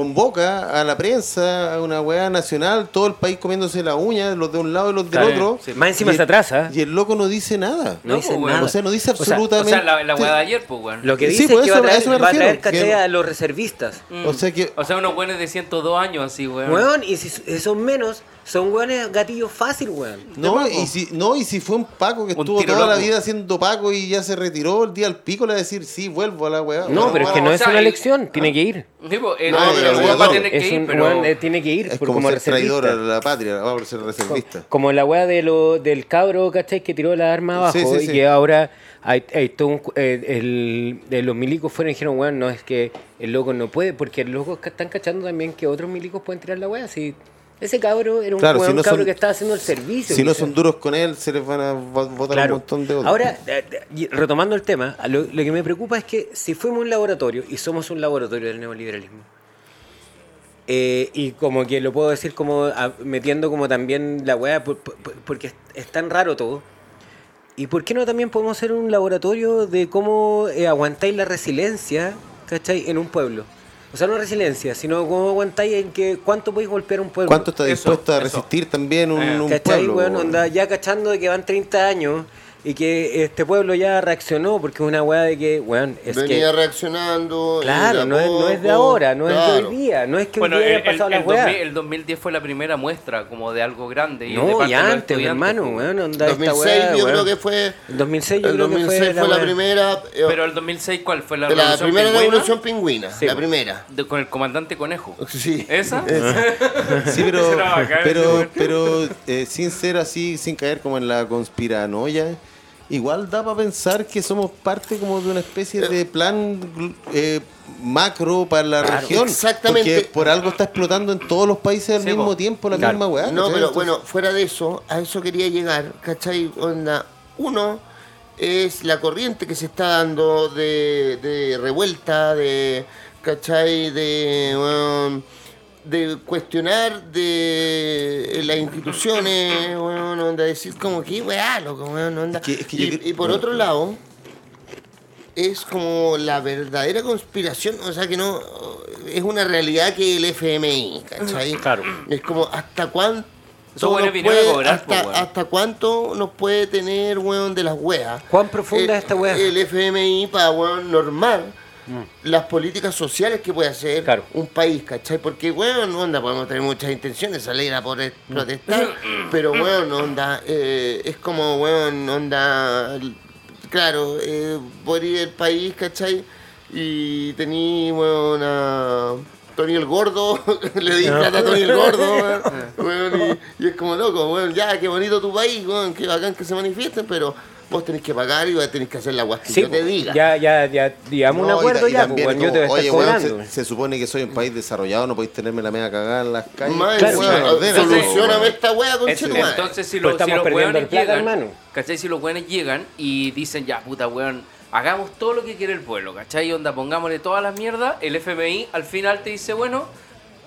convoca a la prensa, a una weá nacional, todo el país comiéndose la uña, los de un lado y los del Claro, otro. sí. Más encima Y se el- atrasa. Y el loco no dice nada. No, No, dice pues, nada. O sea, no dice O sea, absolutamente. O sea, la, la weá de ayer, pues, weón. Lo que Sí, dice pues es que eso- va a a traer, eso me va a traer que- a los reservistas. Mm. O sea que O sea, unos buenos de 102 años, así, weón. Weón, y si si son menos, son weones gatillos fácil, weón. No, y si, no, y si fue un Paco que Un estuvo toda la loco. vida haciendo Paco y ya se retiró el día al pico, le va a decir, sí, vuelvo a la weá. No, pero es que no es una elección, tiene que ir. Sí, po, eh, no, pero el weón, weón va a no, tener Es que ir, un pero... eh, tiene que ir Es como, como ser traidor a la patria, vamos a ser reservista. Como la weá de lo, del cabro, ¿cachai? Que tiró la arma abajo Sí, sí, y sí. que ahora hay, hay todo un cu- eh, el, de los milicos fueron y dijeron, weón, no es que el loco no puede, porque los locos están cachando también que otros milicos pueden tirar la weá. Si ese cabro era un Claro, weón si no cabro son- que estaba haciendo el servicio. Si no son duros con él, se les van a vo- votar Claro. un montón de otros. Ahora, eh, eh, y retomando el tema, lo que me preocupa es que si fuimos un laboratorio, y somos un laboratorio del neoliberalismo, eh, y como que lo puedo decir como a- metiendo como también la weá, por- por- por- porque es, es tan raro todo. ¿Y por qué no también podemos ser un laboratorio de cómo eh, aguantáis la resiliencia, ¿cachai? En un pueblo. O sea, no resiliencia, sino cómo aguantáis en que cuánto podéis golpear un pueblo. ¿Cuánto está Eso, dispuesto a eso. resistir también un, Eh. un ¿Cachai, pueblo? Onda, ya cachando de que van 30 años y que este pueblo ya reaccionó porque es una weá de que, weón, es venía que... reaccionando. y Claro, no es, no es de ahora, no es de claro. hoy día, no es que Bueno, hoy día el, hayan pasado el- las el weas. 2000 el 2010 fue la primera muestra como de algo grande. Y de No, parte y de los antes, estudiantes, hermano, pues, weón, onda esta 2006 weá, yo weón. creo que fue... El 2006 yo el creo 2006 que fue, fue, la weá. primera... eh, Pero el 2006, ¿cuál fue la la revolución primera pingüina? revolución pingüina, Sí, la po. primera. De- con el comandante Conejo. Sí. ¿Esa? Sí, pero, pero, pero eh, sin ser así, sin caer como en la conspiranoia, igual da para pensar que somos parte como de una especie de plan eh, macro para la Claro, región. exactamente. Porque por algo está explotando en todos los países al Sí, mismo po. tiempo la Claro. misma weá. No, ¿cachai? pero bueno, fuera de eso, a eso quería llegar, ¿cachai? Onda, uno es la corriente que se está dando de, de revuelta, de, ¿cachai? De, de cuestionar de las instituciones, weón, onda, decir como que, weá, loco, weón, onda. Que- es que yo y, por otro lado, es como la verdadera conspiración, o sea que no, es una realidad que el FMI, ¿cachai? Claro. Es como hasta cuánto puede- cobrar, hasta, cuánto nos puede tener, weón, de las weas. ¿Cuán profunda Eh, es esta wea? El FMI para, weón, normar las políticas sociales que puede hacer Claro. un país, ¿cachai? Porque, weón, onda, podemos tener muchas intenciones, salir a poder protestar, pero, weón, onda, eh, es como, weón, onda, claro, eh, por ir el país, ¿cachai? Y tení, weón, a Tony el Gordo, le di plata a Tony el Gordo, weón, weón, y, y es como loco, weón, ya, qué bonito tu país, weón, qué bacán que se manifiesten, pero vos tenés que pagar y vos tenés que hacer la guas que Sí, yo te po. diga. ya, ya, ya, digamos un No, y acuerdo y ya, también pues, es weón, yo te voy a como, estar Oye, weón, cobrando. se, se supone que soy un país desarrollado, no podéis tenerme la media cagada en las calles. Más Claro, solucioname weón. esta wea con Es- entonces, si, Pues los- si estamos los perdiendo weones el plata, llegan, hermano. ¿cachai? Si los weones llegan y dicen, ya, puta weón, hagamos todo lo que quiere el pueblo, ¿cachai? Onda, pongámosle todas las mierdas, el FMI al final te dice, bueno,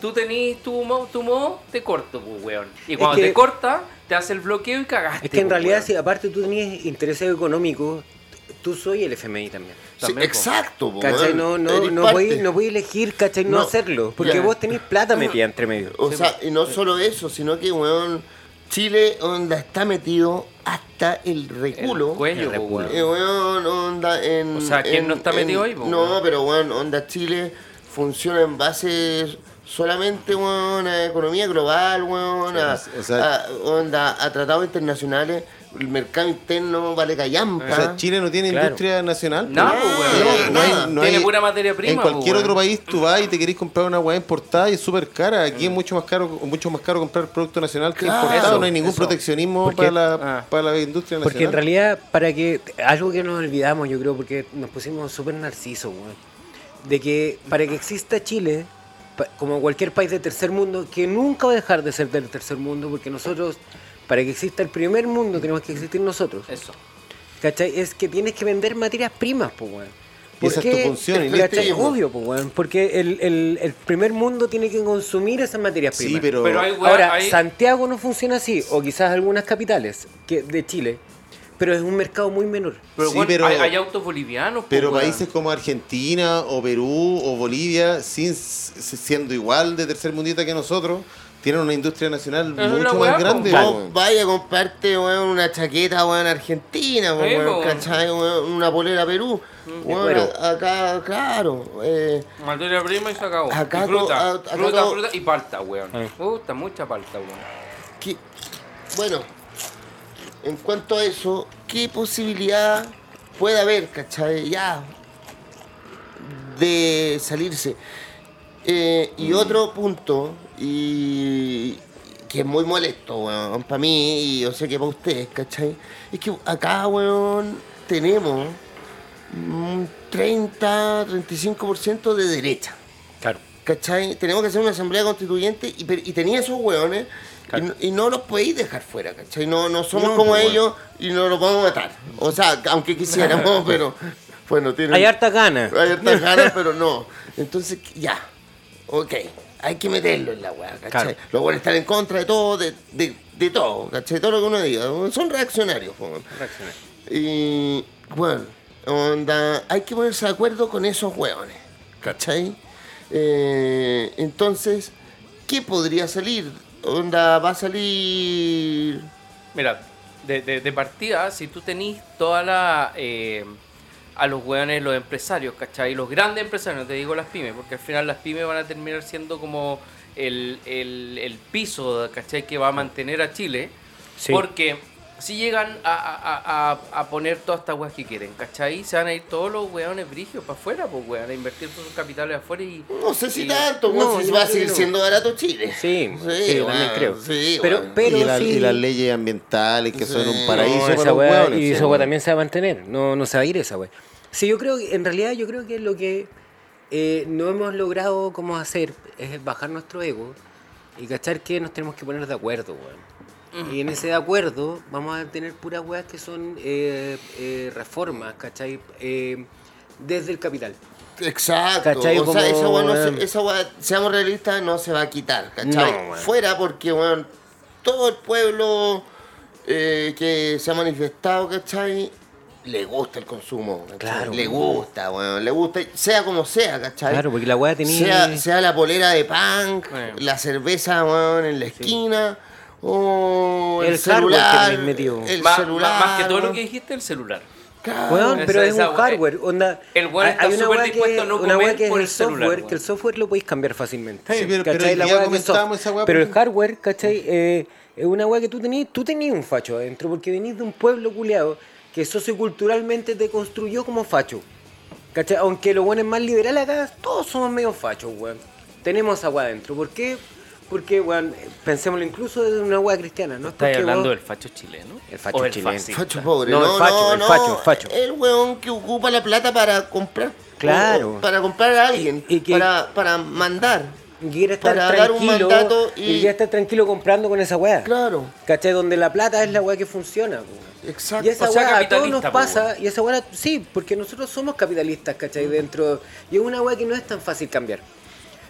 tú tenés tu modo, tu modo te corto, pues, weón. Y cuando que- te corta, te hace el bloqueo y cagaste. Es que en pues, realidad, weón. si aparte tú tenías intereses económicos, tú soy el FMI también. Sí, po. exacto, po, ¿Cachai? No, no, no podéis no podéis elegir, ¿cachai? No, No, hacerlo. Porque ya. vos tenés plata metida entre medio. O sea, y no solo eso, sino que, weón, Chile, onda, está metido hasta el reculo. El cuello, El po, weón. Eh, weón, onda, en... O sea, ¿quién en- no está en- metido ahí, po, No, weón? pero, weón, onda, Chile funciona en base solamente, weón, a economía global, weón, a, o sea- a- onda, a tratados internacionales, el mercado interno vale callampa. O sea, Chile no tiene Claro. industria nacional. No, pues. weón. No, no hay- no Tiene hay- pura materia prima, En cualquier pues, otro país tú vas y te querés comprar una weá importada y es súper cara. Aquí es mucho más caro mucho más caro comprar producto nacional que Claro, importado. eso, no hay ningún eso. proteccionismo Porque- para la, ah. para la industria nacional. Porque en realidad, para que. Algo que nos olvidamos, yo creo, porque nos pusimos súper narcisos, weón. De que para que exista Chile, como cualquier país de tercer mundo, que nunca va a dejar de ser del tercer mundo, porque nosotros, para que exista el primer mundo, tenemos que existir nosotros. Eso. ¿Cachai? Es que tienes que vender materias primas, pues, weón. Y esa es tu función, ¿cachai? listo. Obvio, pues, weón. Porque el, el- el primer mundo tiene que consumir esas materias Sí, primas. pero, Pero hay weón, Ahora, hay- Santiago no funciona así, o quizás algunas capitales que, de Chile, pero es un mercado muy menor. Pero, Sí, pero- hay, hay autos bolivianos, po, pero weón. países como Argentina o Perú o Bolivia, sin siendo igual de tercer mundita que nosotros, tienen una industria nacional Es mucho más grande. po. Vos weón. vaya a comprarte, weón, una chaqueta, weón, argentina, weón, po. ¿cachai? Weón, una polera Perú. Weón, cuero. acá, claro. Eh, Materia prima y se acabó. Acá y fruta, to- a- acá fruta, to- fruta y palta, weón. Puta, mucha palta, weón. ¿qué- bueno, en cuanto a eso, ¿qué posibilidad puede haber, cachai? Ya, de salirse. Eh, y otro punto, y que es muy molesto, weón, para mí, y yo sé que para ustedes, ¿cachai? Es que acá, weón, tenemos un 30, 35% de derecha. Claro. ¿Cachai? Tenemos que hacer una asamblea constituyente y, y tenía esos y no- y, no los podéis dejar fuera, ¿cachai? No, no somos No, como pues, ellos y no los a matar. O sea, aunque quisiéramos, pero bueno, tienen... Hay harta gana. Hay hartas ganas, pero no. Entonces, ya, ok, hay que meterlo en la weá, ¿cachai? Claro. Los buenos están en contra de todo, de, de, de todo, ¿cachai? Todo lo que uno diga. Son reaccionarios, weón. Y bueno, onda, hay que ponerse de acuerdo con esos hueones, ¿cachai? Eh, entonces, ¿qué podría salir? Onda, va a salir... Mira, de, de, de partida, si tú tenís toda la. eh, a los hueones, los empresarios, ¿cachai? Los grandes empresarios, no te digo las pymes, porque al final las pymes van a terminar siendo como el, el, el piso, ¿cachai? Que va a mantener a Chile. Sí. Porque si llegan a, a, a, a poner todas estas weas que quieren, ¿cachai? Se van a ir todos los weones brigios para afuera, pues weón, a invertir todos sus capitales afuera y. No sé si y- tanto, No, no, si va a seguir no. siendo barato Chile. Sí, sí, yo también creo. sí, pero, bueno. pero y, la- sí. y las leyes ambientales que son un paraíso No, para esa weá- hueones. y sí, esa weón. también se va a mantener, no, no se va a ir esa weá. Sí, yo creo que, en realidad yo creo que lo que eh, no hemos logrado como hacer es bajar nuestro ego y cachar que nos tenemos que poner de acuerdo, weón. Y en ese de acuerdo vamos a tener puras weas que son eh, eh, reformas, ¿cachai? Eh, desde el capital. Exacto. ¿Cachai? O sea, Como, esa weá, no weón. se- esa weá, seamos realistas, no se va a quitar, ¿cachai? No. Fuera porque, weón, todo el pueblo eh, que se ha manifestado, ¿cachai? Le gusta el consumo, ¿cachai? Claro, Le gusta, weón, le gusta, sea como sea, ¿cachai? Claro, porque la weá tenía... Sea, sea la polera de punk, Bueno. la cerveza, weón, en la esquina, o el, El hardware que celular, tenéis metido. el Más, celular, más que todo lo que dijiste, el celular. Claro. Pero es un hardware. Onda, el hay- está hay una súper dispuesto a no una que es por el el celular, software, que el software lo podéis cambiar fácilmente. Sí, pero- hoy La soft. esa Pero el hardware, ¿cachai? Eh, es una weá que tú tenías, tú tenías un facho adentro, porque venís de un pueblo culeado que socioculturalmente te construyó como facho. ¿Cachai? Aunque los buenos más liberales acá, todos somos medio fachos, weón. Tenemos weá adentro. ¿Por qué? Porque, weón, pensémoslo incluso desde una weá cristiana, ¿no? es ¿Estás hablando vos- del facho chileno? El facho ¿O el chileno. Facho pobre, No, no, el facho, no, el facho, el facho. El weón que ocupa la plata para comprar. Claro. para comprar a alguien. Y- y que- para, para mandar. Y quiere estar Para dar un mandato y- y quiere estar tranquilo comprando con esa weá. Claro. ¿Cachai? Donde la plata es la weá que funciona. Exacto. Y esa O sea, weá a todos nos pasa, y esa weá, sí, porque nosotros somos capitalistas, ¿cachai? Dentro, y es una weá que no es tan fácil cambiar.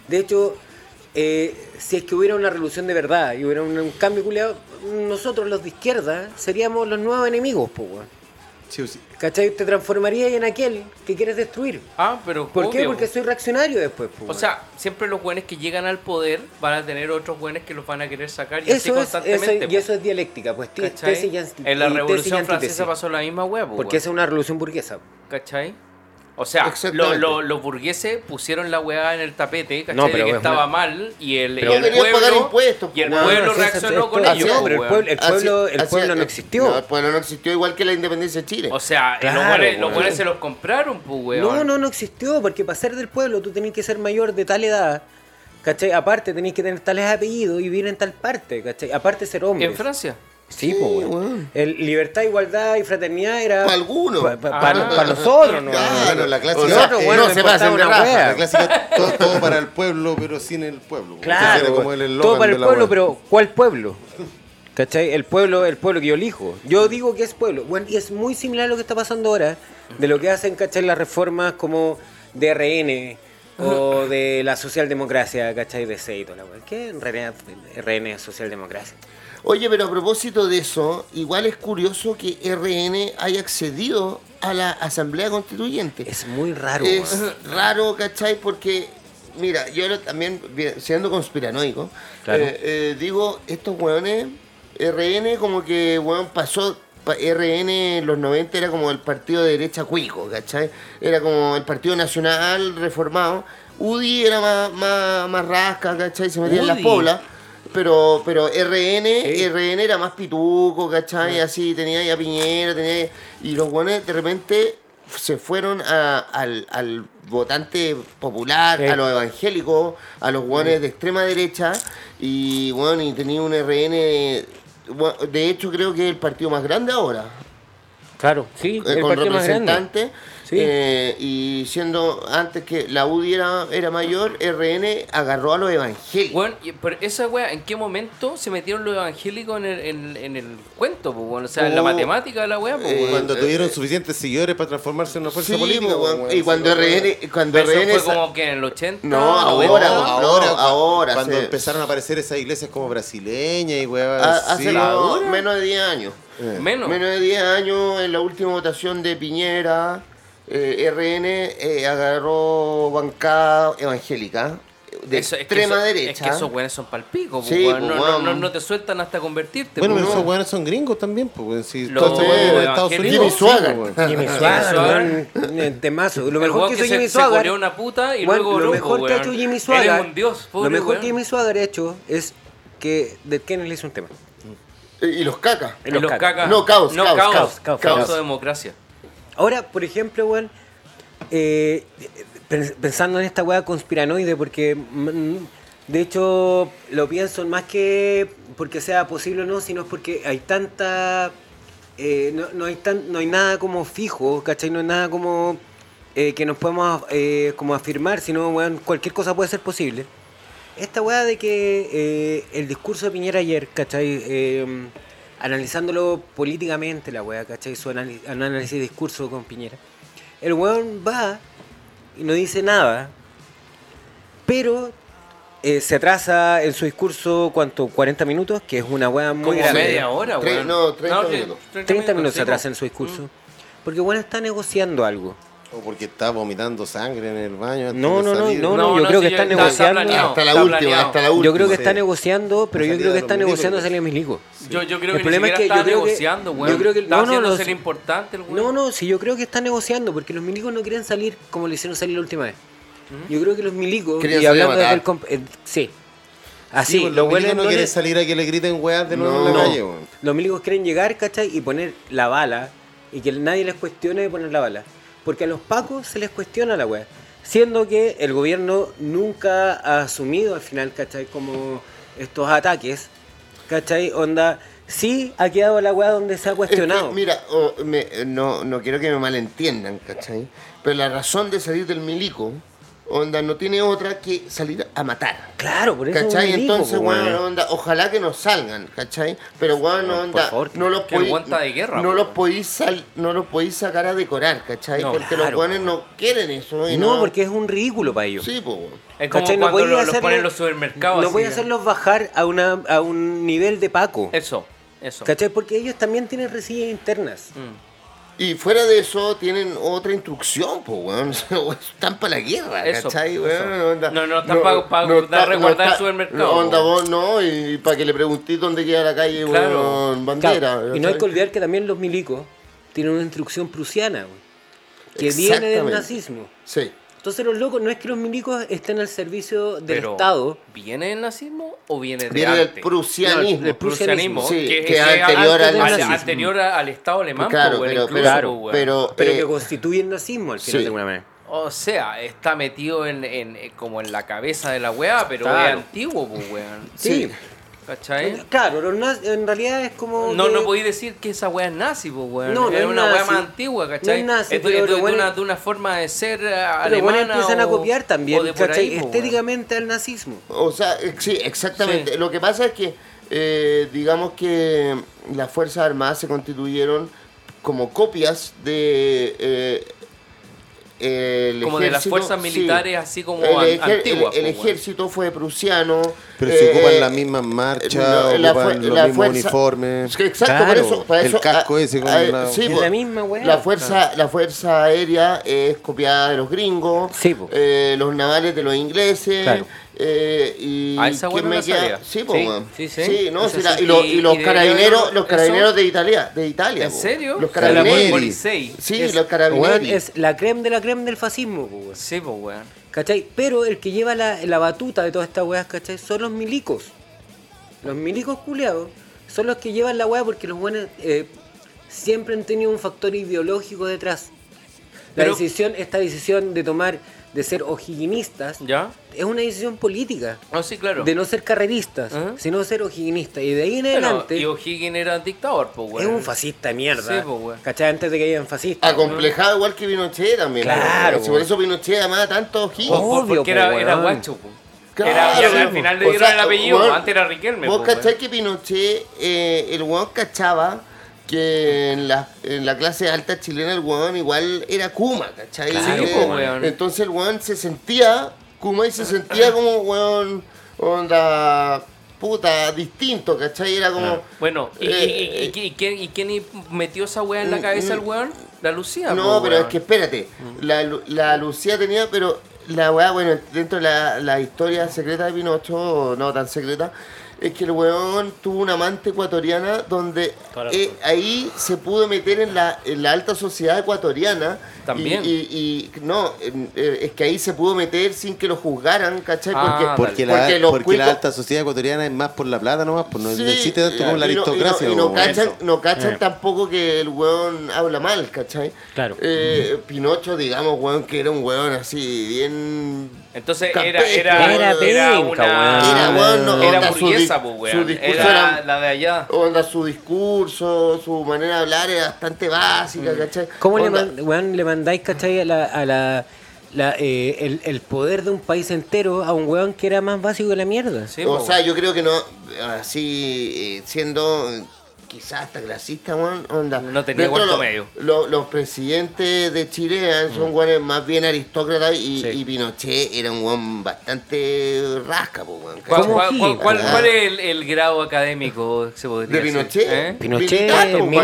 De hecho, eh, si es que hubiera una revolución de verdad y hubiera un, un cambio culiado, nosotros los de izquierda seríamos los nuevos enemigos, po, weón. Sí, sí. ¿Cachai? Te transformarías en aquel que quieres destruir. Ah, pero ¿Por qué? Porque po. soy reaccionario después. po, O sea, siempre los buenos que llegan al poder van a tener otros buenos que los van a querer sacar y así eso es, constantemente. eso- y eso es dialéctica, pues tesis y En la Revolución. Francesa pasó la misma hueá, po, Porque esa es una revolución burguesa. ¿Cachai? O sea, Exactamente. lo- lo- los burgueses pusieron la weá en el tapete, ¿cachai? No, pero que es estaba una- mal y el, Pero y el pueblo, pagar impuestos, y el pueblo No, reaccionó con ellos. no, po, pero el pueblo- el pueblo- el pueblo no existió. No, el pueblo no existió igual que la independencia de Chile. O sea, Claro, los los buenos se los compraron, pues, weón. No, no, no existió, porque para ser del pueblo tú tenías que ser mayor de tal edad. ¿Cachai? Aparte tenías que tener tales apellidos y vivir en tal parte, ¿cachai? Aparte ser hombre. En Francia. Sí, weón. weón. El libertad, igualdad y fraternidad era. Pa' algunos. Para Ah. nosotros, ¿no? Claro, la clásica- O sea, Nosotros, bueno, no se una raja. wea. La clásica, todo, todo para el pueblo, pero sin el pueblo. Era Claro, como el eslogan todo para el pueblo, pero ¿cuál pueblo? ¿Cachai? El pueblo, el pueblo que yo elijo. Yo digo que es pueblo. Bueno, y es muy similar a lo que está pasando ahora, de lo que hacen, ¿cachai? Las reformas como de RN o de la socialdemocracia, ¿cachai? De toda la. ¿Qué en realidad RN es socialdemocracia? Oye, pero a propósito de eso, igual es curioso que RN haya accedido a la Asamblea Constituyente. Es muy raro. es raro, ¿cachai? Porque, mira, yo también, siendo conspiranoico, Claro. eh, eh, digo, estos weones, RN como que, weón, pasó, pa- RN en los 90 era como el partido de derecha cuico, ¿cachai? Era como el Partido Nacional reformado. UDI era más, más, más rasca, ¿cachai? Se metía en las poblas. Pero, pero RN, RN era más pituco, ¿cachai? Así, tenía ahí a Piñera, tenía ahí- Y los buenos de repente se fueron a- al, al votante popular, a los evangélicos, a los guanes de extrema derecha. Y bueno, y tenía un RN. De hecho, creo que es el partido más grande ahora. Claro, sí, eh, el con partido más grande. Sí. eh, y siendo antes que la UDI era, era mayor, RN agarró a los evangélicos. Bueno, pero esa wea, ¿en qué momento se metieron los evangélicos en el, en, en el cuento? pues, bueno? O sea, en la Oh, matemática de la wea, pues, eh. Cuando eh, tuvieron eh, suficientes seguidores para transformarse en una fuerza Sí, política. pues, pues, y weón, cuando sí. RN, cuando Pero eso RN fue como que en el 80. No, 90. ahora, No, ahora, cua- ahora, Cuando se- empezaron a aparecer esas iglesias como brasileñas y ha- weas hace como menos de 10 años. Eh. Menos. Menos de 10 años en la última votación de Piñera, eh, RN eh, agarró bancada evangélica de Eso- es que extrema eso- derecha. Es que esos weones son palpicos, pues, Sí, pues, no, no, no, no te sueltan hasta convertirte. Bueno, pues, pero esos weones son gringos también, pues. Si Los de Estados. Unidos. Jimmy Swaggart. Jimmy Jimmy Swaggart, temazo. Lo mejor que que hizo Jimmy se Swaggart. una puta y luego lo mejor que ha hecho Jimmy Swaggart. un dios, pobre lo mejor que Jimmy Swaggart ha hecho es que de Kenneth le hizo un tema. Eh, Y los cacas. Y los cacas. No, caos, No, caos, caos. caos, caos, Caos caos. o democracia. Ahora, por ejemplo, weón, eh, pens- pensando en esta weá conspiranoide, porque mm, de hecho lo pienso más que porque sea posible o no, sino porque hay tanta. eh, no, no hay tan, no hay nada como fijo, ¿cachai? No hay nada como eh, que nos podemos como afirmar, sino weón, cualquier cosa puede ser posible. Esta weá de que el discurso de Piñera ayer, ¿cachai? Analizándolo políticamente, la weá, ¿cachai? Su anali- análisis de discurso con Piñera. El weón va y no dice nada, pero eh, se atrasa en su discurso, ¿cuánto? 40 minutos, que es una weá muy Como grande. media hora, Tre- weón. no, 30 que- minutos. 30 minutos se atrasa en su discurso. Porque bueno está negociando algo. O porque está vomitando sangre en el baño. antes No, de no, no, salir. no, No, yo no, creo que está está- está negociando. planeado. Hasta la está última, planeado. hasta la última. Yo creo que sí. está negociando, pero yo creo que está negociando salir a Milico. Yo, yo creo El que problema ni es que yo estaba creo que- negociando, yo creo que- Estaba no, no, ser importante el. No, no, sí, yo creo que está negociando, porque los milicos no quieren salir como le hicieron salir la última vez. Yo creo que los milicos, Querían y hablando desde el eh, sí. Sí, Así, pues, los los buenos milicos no no quieren salir a que le griten weas de nuevo en la calle. Los milicos quieren llegar, ¿cachai? Y poner la bala y que nadie les cuestione de poner la bala. Porque a los pacos se les cuestiona la weá. Siendo que el gobierno nunca ha asumido al final, ¿cachai? Como estos ataques, ¿cachai? Onda, sí ha quedado la weá donde se ha Es que, cuestionado. mira, oh, me- no, no quiero que me malentiendan, ¿cachai? Pero la razón de salir del milico, onda, no tiene otra que salir a matar. claro, por eso es ¿Cachai? milico, Entonces, weón, weón. onda, ojalá que no salgan, ¿cachai? Pero, weón, No, por onda, favor, no los guerra, no los podéis sal- no los podéis sacar a decorar, ¿cachai? No, porque claro, los weones no quieren eso. y No, porque es un ridículo para ellos. Sí, pues. Es como ¿Cachai? No cuando podía lo- los hacerlo- ponen en los supermercados. No voy a hacerlos bajar a, una, a un nivel de paco. Eso, eso. ¿Cachai? Porque ellos también tienen resillas internas. Mm. Y fuera de eso, tienen otra instrucción, pues, weón. Están para la guerra, Eso, ¿cachai, eso. weón? Onda- No, no, están pa- pa dar resguardar el supermercado, No, onda vos no, y para que le preguntéis dónde queda la calle, Claro. weón, bandera. Claro, Y no hay que olvidar que también los milicos tienen una instrucción prusiana, güey, que viene del nazismo. Sí. Entonces los locos, no es que los milicos estén al servicio del Pero, Estado, ¿Viene del nazismo o viene de Viene del prusianismo. No, del prusianismo, Sí, que, que es anterior al anterior Estado alemán, Claro, pues, pero, incluso, pero, pues, pero, pero eh, que constituye el nazismo al final sí. de alguna manera. O sea, está metido en, en- como en la cabeza de la weá, pero Claro. es antiguo, pues, weón. sí. ¿Cachai? Claro, en realidad es como. No, que- no podéis decir que esa weá es nazi, pues, weón. No, no es es una weá nazi. más antigua, ¿cachai? No es nazi, pero es de- bueno- una, de una forma de ser eh, Pero bueno, alemana. empiezan a o- copiar también, o de por ahí, estéticamente al nazismo. O sea, eh, sí, exactamente. Sí. Lo que pasa es que, eh, digamos que las Fuerzas Armadas se constituyeron como copias de... eh, el Como de las fuerzas sí. militares así como el, ejer- antiguas, el- ejército fue prusiano. Pero se eh, ocupan las mismas marchas, no, la ocupan fue- los la mismos fuerza- uniformes. Exacto, Claro, por eso, para el casco ah, ese con ah, la- sí, Es po, la misma weá. La fuerza, la fuerza aérea es copiada de los gringos, Sí, po. eh, los navales de los ingleses, Claro. eh, y Ah, esa ¿quién weá no me la queda? Sí, po, Sí, sí, sí. no, la- y, los, Y- y los y de- carabineros, los eso- carabineros de Italia, de Italia. ¿En po. serio? Los carabineros. Sí, Es- los carabineros. es la creme de la creme del fascismo, po, weón. Sí, pues, weón. ¿Cachai? Pero el que lleva la, la batuta de todas estas weas, ¿cachai? Son los milicos. Los milicos culeados son los que llevan la wea porque los buenos eh, siempre han tenido un factor ideológico detrás. La Pero- decisión, esta decisión de tomar, de ser ojiguinistas, ¿Ya? es una decisión política. No, sí, claro. De no ser carreristas, Ajá. sino ser ojiguinistas. Y de ahí en Bueno, adelante y O'Higgins era dictador, pues, es weón. un fascista de mierda. Sí, pues. ¿Cachai? Antes de que hayan fascistas. Acomplejado igual que Pinochet también. Claro, po. Si po. por eso Pinochet amaba tanto O'Higgins. Obvio, porque era, po, era guacho, pues. Claro, Era, y al final le O dieron sea, el apellido, weón, antes era Riquelme. Vos po, cachai que Pinochet, eh, el weón cachaba que en la, en la clase alta chilena el weón igual era Kuma, ¿cachai? Claro, Eh. Entonces el weón se sentía Kuma y se sentía como weón, onda, puta, distinto, ¿cachai? Era como... Bueno, ¿y, Eh, y- y quién, y quién metió esa weá en la cabeza al weón? La Lucía, No, po, pero weón. es que espérate, la, Lu- la Lucía tenía, pero la weá, bueno, dentro de la, la historia secreta de Pinocho, no tan secreta, es que el weón tuvo una amante ecuatoriana donde la eh, ahí se pudo meter en la, en la alta sociedad ecuatoriana. También. Y, y- y no, eh, es que ahí se pudo meter sin que lo juzgaran, ¿cachai? Ah, Porque. Porque, la, porque los porque la alta sociedad ecuatoriana es más por la plata nomás, pues no, no Sí, existe tanto como la y no- y no- aristocracia. Y no, po, weón. cachan, no cachan Eh. tampoco que el weón habla mal, ¿cachai? Claro. Eh, Pinocho, digamos, weón, que era un weón así, bien. Entonces era, era, Era era, una. weón. Era, weón, no, era onda, burguesa, pues, su weón. discurso Era era- la de allá. Onda, su discurso, su manera de hablar era bastante básica, ¿cachai? ¿Cómo le, weón, mandáis, cachai, a la, a la, la, eh, el, el poder de un país entero a un weón que era más básico que la mierda? Sí, o po, sea, yo creo que no, así, eh, siendo quizás hasta clasista, weón, onda. No tenía cuarto lo- medio. lo- los presidentes de Chile eh, son weones más bien aristócratas y, Sí. y Pinochet era un weón bastante rasca, pues, weón. ¿Cuál, ¿Cómo cuál- cuál- cuál- cuál es el, el grado académico se podría ¿De? Pinochet? ¿Eh? Pinochet,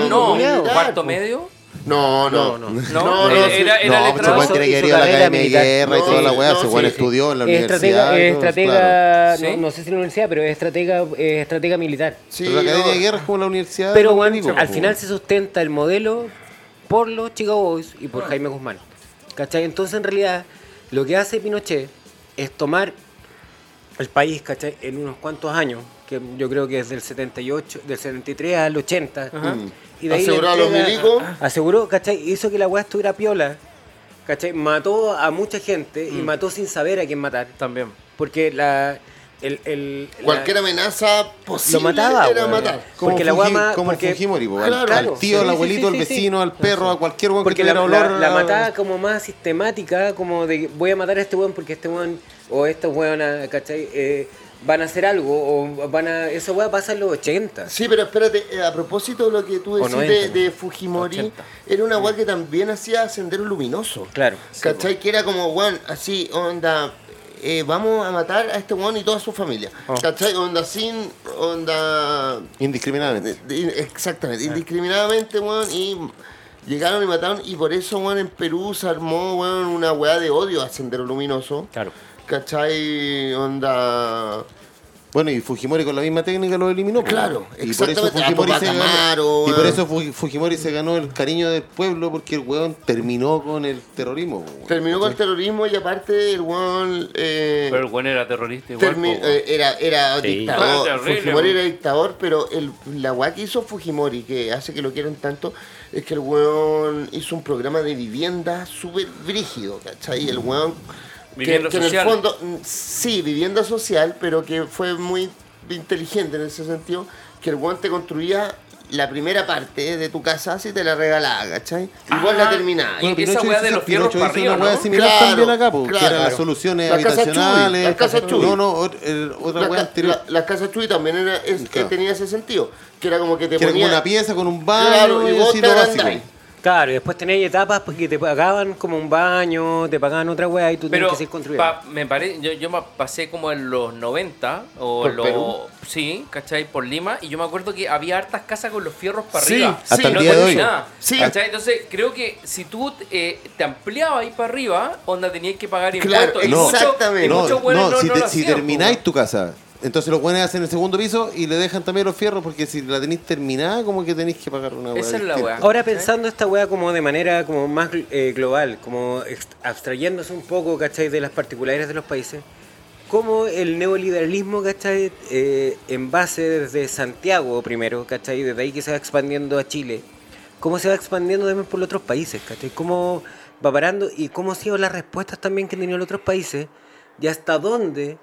No, militar, ¿cuarto medio? No, no, No, no. No, No, era, era, no, pues letrado. tiene que ido a la Academia de. Guerra y toda la weá. estudió en la Es universidad. estratega, no, no sé si en la universidad, pero es estratega, es estratega militar. Sí, Pero la Academia no. de Guerra es como la universidad. Pero bueno, al final se sustenta el modelo por los Chicago Boys y por Jaime Guzmán. ¿Cachai? Entonces en realidad lo que hace Pinochet es tomar el país, ¿cachai? En unos cuantos años, que yo creo que es del 78, del 73 al 80. Y de ahí Aseguró a los milicos. Aseguró, ¿cachai? Hizo que la weá estuviera piola, ¿cachai? Mató a mucha gente Mm. y mató sin saber a quién matar. También. Porque la... El, el- la- Cualquier amenaza posible Lo mataba, era weón. matar. Como porque la Fuji- como porque- Fujimori, po, al- Claro, al tío, sí, al abuelito, sí, al sí, sí. vecino, al perro, a cualquier weón que Porque la, tuviera la, olor. la a- mataba como más sistemática, como de voy a matar a este weón porque este weón o estos weón, ¿cachai? Eh, van a hacer algo o van a... Esa weá pasa en los 80. Sí, pero espérate, eh, a propósito de lo que tú decís 90, de, de Fujimori, 80. era una weá que también hacía Sendero Luminoso. Claro. ¿Cachai? Que era como, weón, así, onda, eh, vamos a matar a este weón y toda su familia. Oh. ¿Cachai? Onda sin, onda... Indiscriminadamente. de- de- exactamente, indiscriminadamente, weón, y Llegaron y mataron, y por eso, weón, en Perú se armó, weón, una weá de odio a Sendero Luminoso. Claro. ¿Cachai? Onda. Bueno, y Fujimori con la misma técnica lo eliminó. pues. Claro, y por eso exactamente. Fujimori se ganó, y por weón. eso Fu- Fujimori se ganó el cariño del pueblo porque el weón terminó con el terrorismo. pues, weón. Terminó con el terrorismo y aparte el weón. eh, Pero el buen era terrorista igual. weón. eh, era era Sí. dictador. Ah, terrible, Fujimori weón. era dictador, pero el, la weá que hizo Fujimori, que hace que lo quieran tanto, es que el weón hizo un programa de vivienda súper brígido, ¿cachai? El weón. Que, que en el fondo, mm, sí, vivienda social, pero que fue muy inteligente en ese sentido, que el weón te construía la primera parte de tu casa si te la regalaba, ¿cachai? Y vos Ah, la terminabas. y- esa weá de los fierros para arriba, una ¿no? similar Claro, también acá, que claro. eran las soluciones Las habitacionales. Chuy, las casas Chuy. No, no, otra La weá anterior. la- las casas Chuy también era, es- Claro. eh, tenía ese sentido, que era como que te que era como ponía... una pieza con un baño Claro, y vos así te lo básico. Claro, y después tenéis etapas porque te pagaban como un baño, te pagaban otra weá y tú tenías Pero que seguir construyendo. pa- me parece, yo, yo me pasé como en los 90 o ¿Por los Perú? sí, ¿cachai? Por Lima y yo me acuerdo que había hartas casas con los fierros para Sí, arriba. Hasta el no día de tenía hoy. nada, Sí. ¿cachai? Entonces creo que si tú eh, te ampliabas ahí para arriba, onda tenías que pagar Claro, impuestos. y No, muchos- exactamente. y No, muchos buenos no, si, no te- lo si hacían, termináis tu casa, entonces los buenos hacen el segundo piso y le dejan también los fierros porque si la tenéis terminada, como que tenéis que pagar una weá Esa es la weá. Ahora pensando esta weá como de manera como más eh, global, como abstrayéndose un poco, ¿cachai? De las particularidades de los países, cómo el neoliberalismo, ¿cachai? Eh, en base desde Santiago primero, ¿cachai? Desde ahí que se va expandiendo a Chile, cómo se va expandiendo también por los otros países, ¿cachai? Cómo va parando y cómo han sido las respuestas también que han tenido los otros países y hasta dónde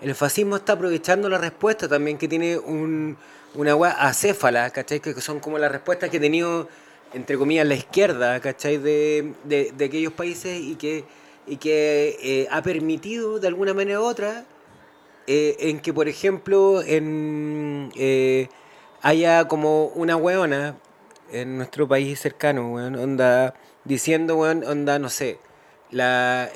el fascismo está aprovechando la respuesta también que tiene un, una weá acéfala, ¿cachai? Que son como las respuestas que ha tenido, entre comillas, la izquierda, ¿cachai? De, de, aquellos países y que, y que eh, ha permitido de alguna manera u otra eh, en que, por ejemplo, en, eh, haya como una weona en nuestro país cercano, weón, onda, diciendo, weón, onda, no sé, la...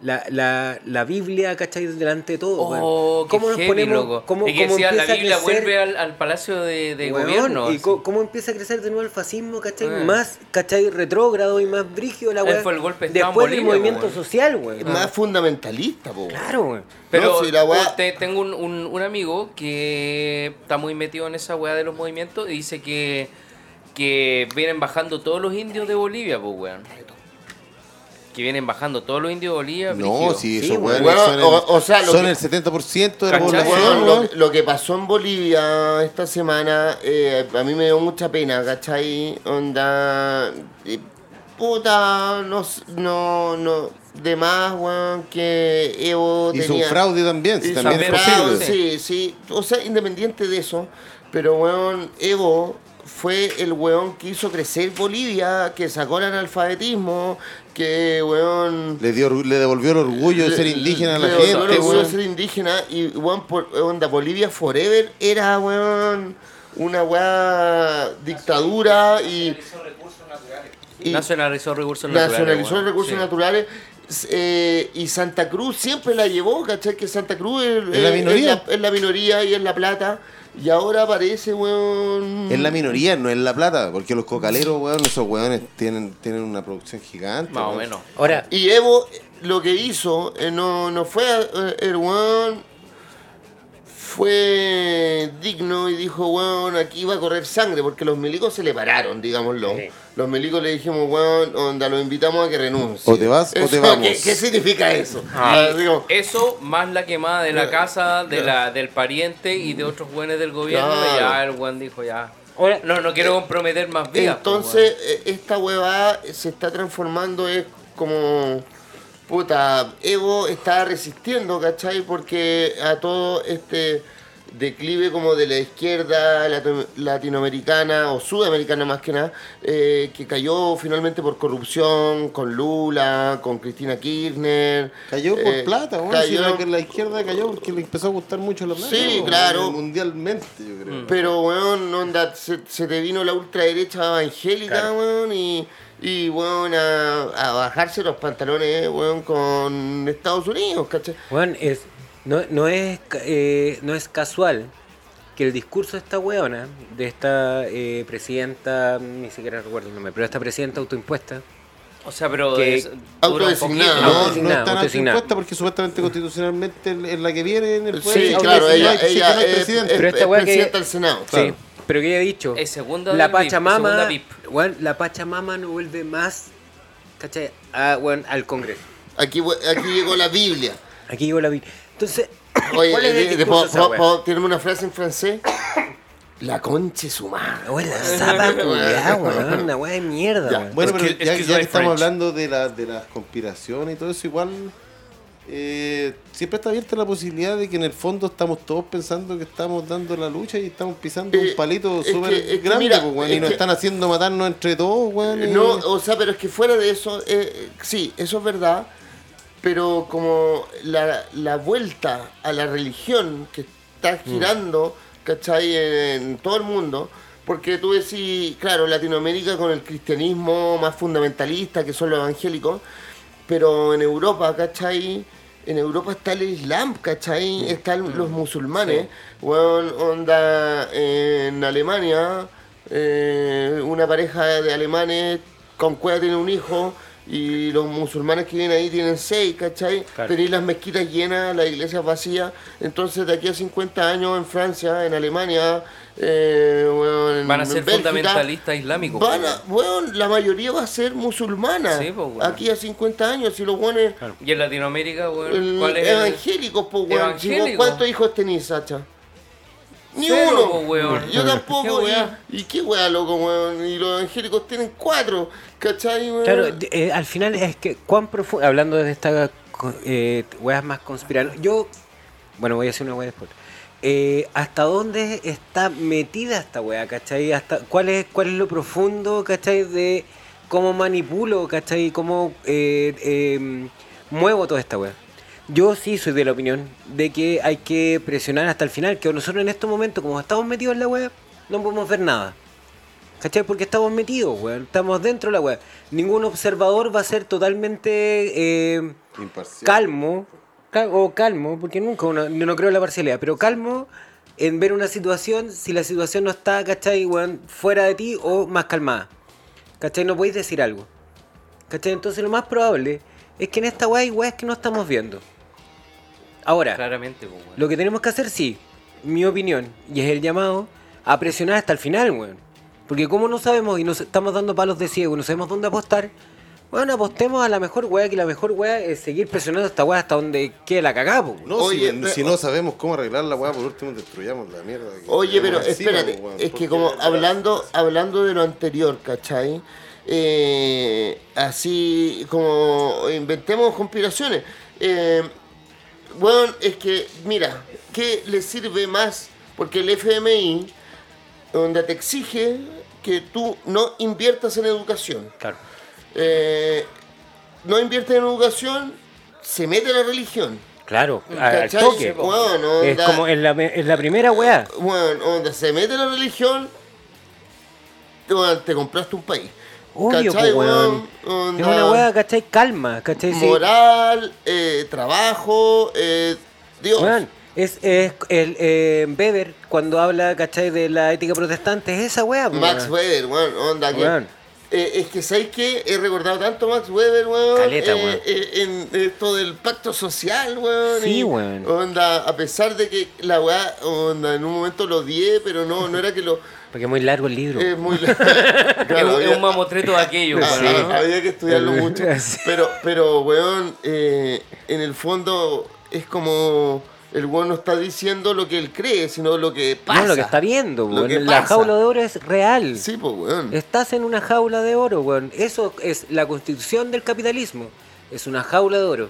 la, la, la Biblia, ¿cachai? Delante de todo. Oh, ¿Cómo nos heavy, ponemos? loco. ¿Cómo, Y que cómo decía, la empieza a Biblia crecer- vuelve al, al palacio de, de Weón, gobierno. ¿Y así. co- cómo empieza a crecer de nuevo el fascismo, cachai? Más, cachai, retrógrado y más brígido la weá. fue el golpe Después del Bolivia, movimiento po, social, weón. Es más fundamentalista, po. Claro, weón. Pero No, si la weá- te- tengo un, un- un amigo que está muy metido en esa weá de los movimientos y dice que, que vienen bajando todos los indios de Bolivia, pues weón. Que vienen bajando todos los indios de Bolivia. No, Sí, esos Bueno, son, el, o- o sea, son que- el 70% de la población. Lo, que pasó en Bolivia esta semana, eh, a mí me dio mucha pena, ¿cachai? Onda. eh, puta, no, no, no. De más, weón, que Evo Hizo tenía. un fraude también, si también un es fraude, posible. Sí, sí. O sea, independiente de eso. Pero, weón, Evo fue el weón que hizo crecer Bolivia, que sacó el analfabetismo, que, weón. Le, dio, le devolvió el orgullo de le- ser indígena a la le devolvió gente. el orgullo de ser indígena y, weón, por, onda, Bolivia Forever era, weón, una weá dictadura y. y Nacionalizó recursos nacionalizó naturales. weón. recursos Sí. naturales. eh, y Santa Cruz siempre la llevó, ¿cachai? Que Santa Cruz es, Es la es- minoría. Es la, es la minoría y es la plata. Y ahora aparece, weón. Es la minoría, no es la plata, porque los cocaleros, weón, esos weones tienen, tienen una producción gigante. Más o menos. Ahora, Y Evo lo que hizo eh, no, no fue eh, el weón fue digno y dijo, weón, aquí va a correr sangre, porque los milicos se le pararon, digámoslo. Sí. Los milicos le dijimos, weón, onda, lo invitamos a que renuncie. O te vas o Eso, te vamos. ¿Qué, qué significa eso? Ah, Ah, digo, Eso más la quemada de la casa, de la, del pariente y de otros buenos del gobierno. Claro. Ya el buen dijo ya. No, no quiero comprometer más vidas. pues, Entonces, eh, esta huevada se está transformando, es como. Puta, Evo está resistiendo, ¿cachai? Porque a todo este declive como de la izquierda latinoamericana o sudamericana más que nada, eh, que cayó finalmente por corrupción con Lula, con Cristina Kirchner. Cayó por eh, plata, weón. cayó- Si la, que la izquierda cayó porque le empezó a gustar mucho la plata. Sí, claro. Mundialmente, yo creo. Pero, weón, onda, se, se te vino la ultraderecha evangélica, Claro. weón, y, y weón, a, a bajarse los pantalones, weón, con Estados Unidos, ¿cachai? Juan, es, no, no, es, ca- eh, no es casual que el discurso de esta weona, de esta eh, presidenta, ni siquiera recuerdo el nombre, pero esta presidenta autoimpuesta, O sea, pero Que- es, Autodesignada. No, no Autodesignada, está autodesignada. impuesta porque supuestamente constitucionalmente es la que viene en el poder. Sí, claro, ella, no no es, presidenta del Senado. Sí, pero que ha dicho. Es segunda la Pachamama, weón, la Pachamama no vuelve más, ¿cachai? A, weón, al Congreso. Aquí, aquí llegó la Biblia. Aquí llegó la vi- Entonces, Oye, ¿cuál es el eh, una frase en francés? La concha es su madre. La zapa weón, una weá de mierda, Ya. Bueno, pero ya, ya que estamos hablando de, la, de las conspiraciones y todo eso, igual eh, siempre está abierta la posibilidad de que en el fondo estamos todos pensando que estamos dando la lucha y estamos pisando Eh, un palito es súper grande, mira, pues, es y nos que- están haciendo matarnos entre todos, weón. y- No, o sea, pero es que fuera de eso, eh, sí, eso es verdad, pero como la, la vuelta a la religión que está girando, ¿cachai? En, en todo el mundo, porque tú decís, claro, Latinoamérica con el cristianismo más fundamentalista, que son los evangélicos, pero en Europa, ¿cachai? En Europa está el Islam, ¿cachai? Están los musulmanes. Weón, onda en Alemania, eh, una pareja de alemanes con cueva tiene un hijo y los musulmanes que vienen ahí tienen seis, ¿cachai? Claro. Tenéis las mezquitas llenas, las iglesias vacías. Entonces, de aquí a 50 años en Francia, en Alemania, eh, weón, en Van a ser Bélgica, fundamentalistas islámicos. Van a, weón, la mayoría va a ser musulmana. Sí, pues, weón. Aquí a 50 años, si los buenos Y en Latinoamérica, weón, ¿cuál es evangélicos, pues, Evangélico. ¿Cuántos hijos tenís, Sacha? Ni Cero, uno. po, weón. Yo ¿Qué tampoco. weá? y, y qué weá, loco, weón. Y los evangélicos tienen cuatro. ¿Cachai, weón? Claro, eh, al final es que cuán profundo, hablando de esta eh, weas más conspiradas, yo, bueno, voy a hacer una wea después. Eh, ¿Hasta dónde está metida esta wea, cachai? Hasta, ¿cuál, es, ¿Cuál es lo profundo, cachai, de cómo manipulo, cachai? ¿Cómo eh, eh, muevo toda esta wea? Yo sí soy de la opinión de que hay que presionar hasta el final, que nosotros en estos momentos, como estamos metidos en la wea, no podemos ver nada. ¿Cachai? Porque estamos metidos, weón. Estamos dentro de la weá. Ningún observador va a ser totalmente eh, calmo. cal- o calmo, porque nunca uno, no creo en la parcialidad, pero calmo en ver una situación si la situación no está, ¿cachai? weón, fuera de ti o más calmada. ¿Cachai? No podéis decir algo. ¿Cachai? Entonces lo más probable es que en esta weá hay weas que no estamos viendo. Ahora, Claramente, pues, lo que tenemos que hacer, sí, mi opinión, y es el llamado, a presionar hasta el final, weón. Porque como no sabemos y nos estamos dando palos de ciego y no sabemos dónde apostar, bueno, apostemos a la mejor weá, que la mejor weá es seguir presionando esta weá hasta donde quede la cagada, weón. No, Oye, si, no sabemos cómo arreglar la weá, por último destruyamos la mierda. que Oye, pero encima, espérate, pues, weón, es que como hablando, hablando de lo anterior, ¿cachai? Eh, así como inventemos conspiraciones. Eh, bueno, es que, mira, ¿qué le sirve más? Porque el FMI, donde te exige que tú no inviertas en educación. Claro. Eh, no inviertes en educación, se mete la religión. Claro, al toque. Bueno, Es onda- como en la, en la primera weá. bueno, donde se mete la religión, te compraste un país. Obvio, ¿Cachai, weón. weón? Es una weá, ¿cachai? Calma, ¿cachai? Moral, eh, trabajo, eh, Dios. Weón, es, es el eh, Weber cuando habla, ¿cachai? De la ética protestante, es esa weá, po, Max weón. Weber, weón, onda que- Weón. eh, es que sabes que he recordado tanto Max Weber, weón, Caleta, weón. eh, en esto del pacto social, weón. Sí, weón. Onda, a pesar de que la weá, onda, en un momento lo odié, pero no, no era que lo. Porque es muy largo el libro. Es muy. Claro, un- es había- un mamotreto de aquello, Ah, había que estudiarlo mucho. Pero, pero weón, eh, en el fondo es como el weón no está diciendo lo que él cree, sino lo que pasa. No, lo que está viendo, weón. La pasa. jaula de oro es real. Sí, pues weón. Estás en una jaula de oro, weón. Eso es la constitución del capitalismo. Es una jaula de oro.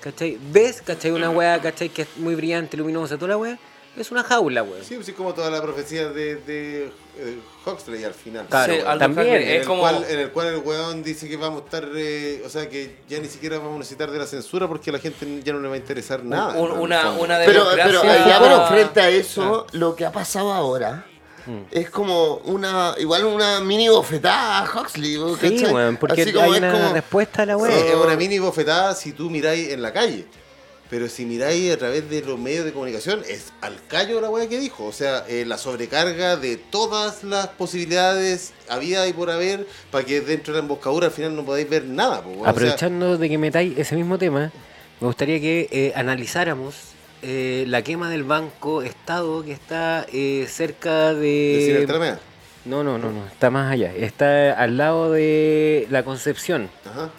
¿Cachai? ¿Ves? ¿Cachai? Una weá, ¿cachai? Que es muy brillante, luminosa, toda la weá. Es una jaula, weón. Sí, pues es como toda la profecía de, de eh, Huxley al final. Claro, Sí, weón. También. Huxley, En es el, como- cual, en el cual el weón dice que vamos a estar, eh, o sea, que ya ni siquiera vamos a necesitar de la censura porque a la gente ya no le va a interesar nada. Un- el una, una Pero, pero allá, pero frente a Ah. eso, lo que ha pasado ahora es como una, igual una mini bofetada a Huxley, weón, Sí, weón, porque Así como hay es una como- respuesta a la Sí, weá. es una mini bofetada si tú miráis en la calle. Pero si miráis a través de los medios de comunicación, es al callo la weá que dijo. O sea, eh, la sobrecarga de todas las posibilidades había y por haber para que dentro de la emboscadura al final no podáis ver nada. po, sea, Aprovechando de que metáis ese mismo tema, me gustaría que eh, analizáramos eh, la quema del banco Estado que está eh, cerca de de... No, no, no, no, está más allá. Está al lado de la Concepción, Ajá.